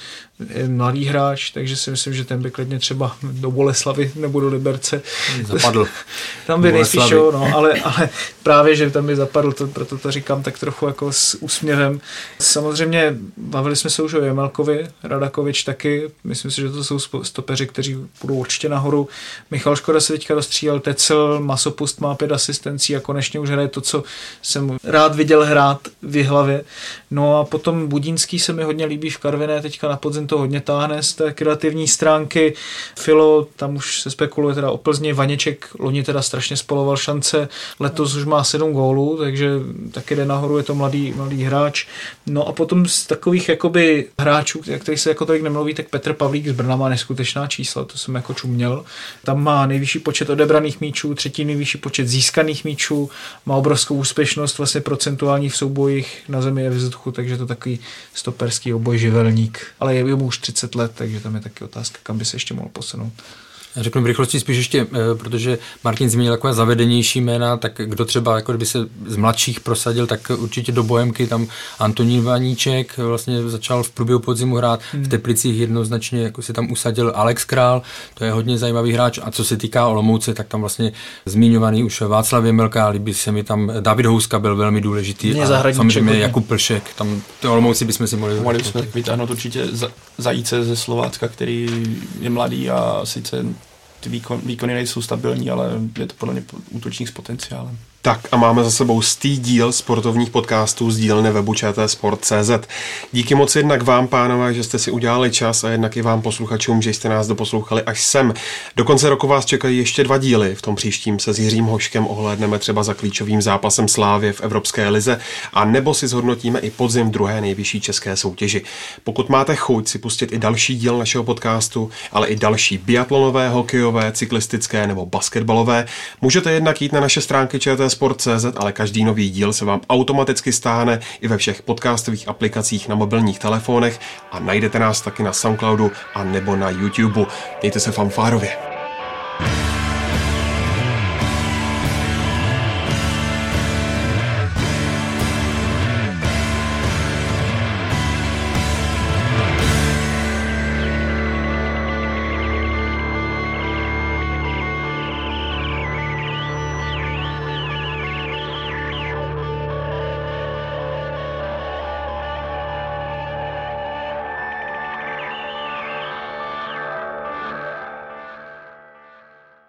Speaker 7: mladý hráč, takže si myslím, že ten by klidně třeba do Boleslavy nebo do Liberce
Speaker 5: zapadl. (laughs)
Speaker 7: tam by nejspíš jo, no, ale, ale právě, že tam by zapadl, to, proto to říkám tak trochu jako s úsměvem. Samozřejmě bavili jsme se už o Jemelkovi, Radakovič taky, myslím si, že to jsou stopeři, kteří budou určitě nahoru. Michal Škoda se teďka dostřílel, Tecel, Masopust má pět asistencí a konečně už hraje to, co jsem rád viděl hrát v hlavě. No a potom Budínský se mi hodně líbí v Karviné, teďka na podzim to hodně táhne z té kreativní stránky. Filo, tam už se spekuluje teda o Plzni, Vaněček loni teda strašně spoloval šance, letos už má sedm gólů, takže taky jde nahoru, je to mladý, mladý hráč. No a potom z takových jakoby hráčů, kterých se jako tolik nemluví, tak Petr Pavlík z Brna má neskutečná čísla, to jsem jako čuměl. Tam má nejvyšší počet odebraných míčů, třetí nejvyšší počet získaných míčů, má obrovskou úspěšnost vlastně procentuální v soubojích na zemi je vzduchu, takže to takový stoperský obojživelník. Ale je mu už 30 let, takže tam je taky otázka, kam by se ještě mohl posunout.
Speaker 5: Řeknu v rychlosti spíš ještě, eh, protože Martin zmínil takové zavedenější jména, tak kdo třeba jako kdyby se z mladších prosadil, tak určitě do Bohemky tam Antonín Vaníček vlastně začal v průběhu podzimu hrát, hmm. v Teplicích jednoznačně jako si tam usadil Alex Král, to je hodně zajímavý hráč. A co se týká Olomouce, tak tam vlastně zmiňovaný už Václav Jemelka, líbí se mi tam David Houska byl velmi důležitý.
Speaker 7: Mě a
Speaker 5: samozřejmě Jakub Plšek, tam ty Olomouci bychom si mohli...
Speaker 6: Mohli bychom vytáhnout určitě zajíce ze Slovácka, který je mladý a sice ty výkon, výkony nejsou stabilní, ale je to podle mě útočník s potenciálem.
Speaker 4: Tak a máme za sebou stý díl sportovních podcastů z dílny webu Sport.cz. Díky moc jednak vám, pánové, že jste si udělali čas a jednak i vám posluchačům, že jste nás doposlouchali až sem. Do konce roku vás čekají ještě dva díly. V tom příštím se s Jiřím Hoškem ohlédneme třeba za klíčovým zápasem Slávě v Evropské lize a nebo si zhodnotíme i podzim druhé nejvyšší české soutěži. Pokud máte chuť si pustit i další díl našeho podcastu, ale i další biatlonové, hokejové, cyklistické nebo basketbalové, můžete jednak jít na naše stránky ČT Sport.cz, ale každý nový díl se vám automaticky stáhne i ve všech podcastových aplikacích na mobilních telefonech a najdete nás taky na Soundcloudu a nebo na YouTube. Mějte se fanfárově.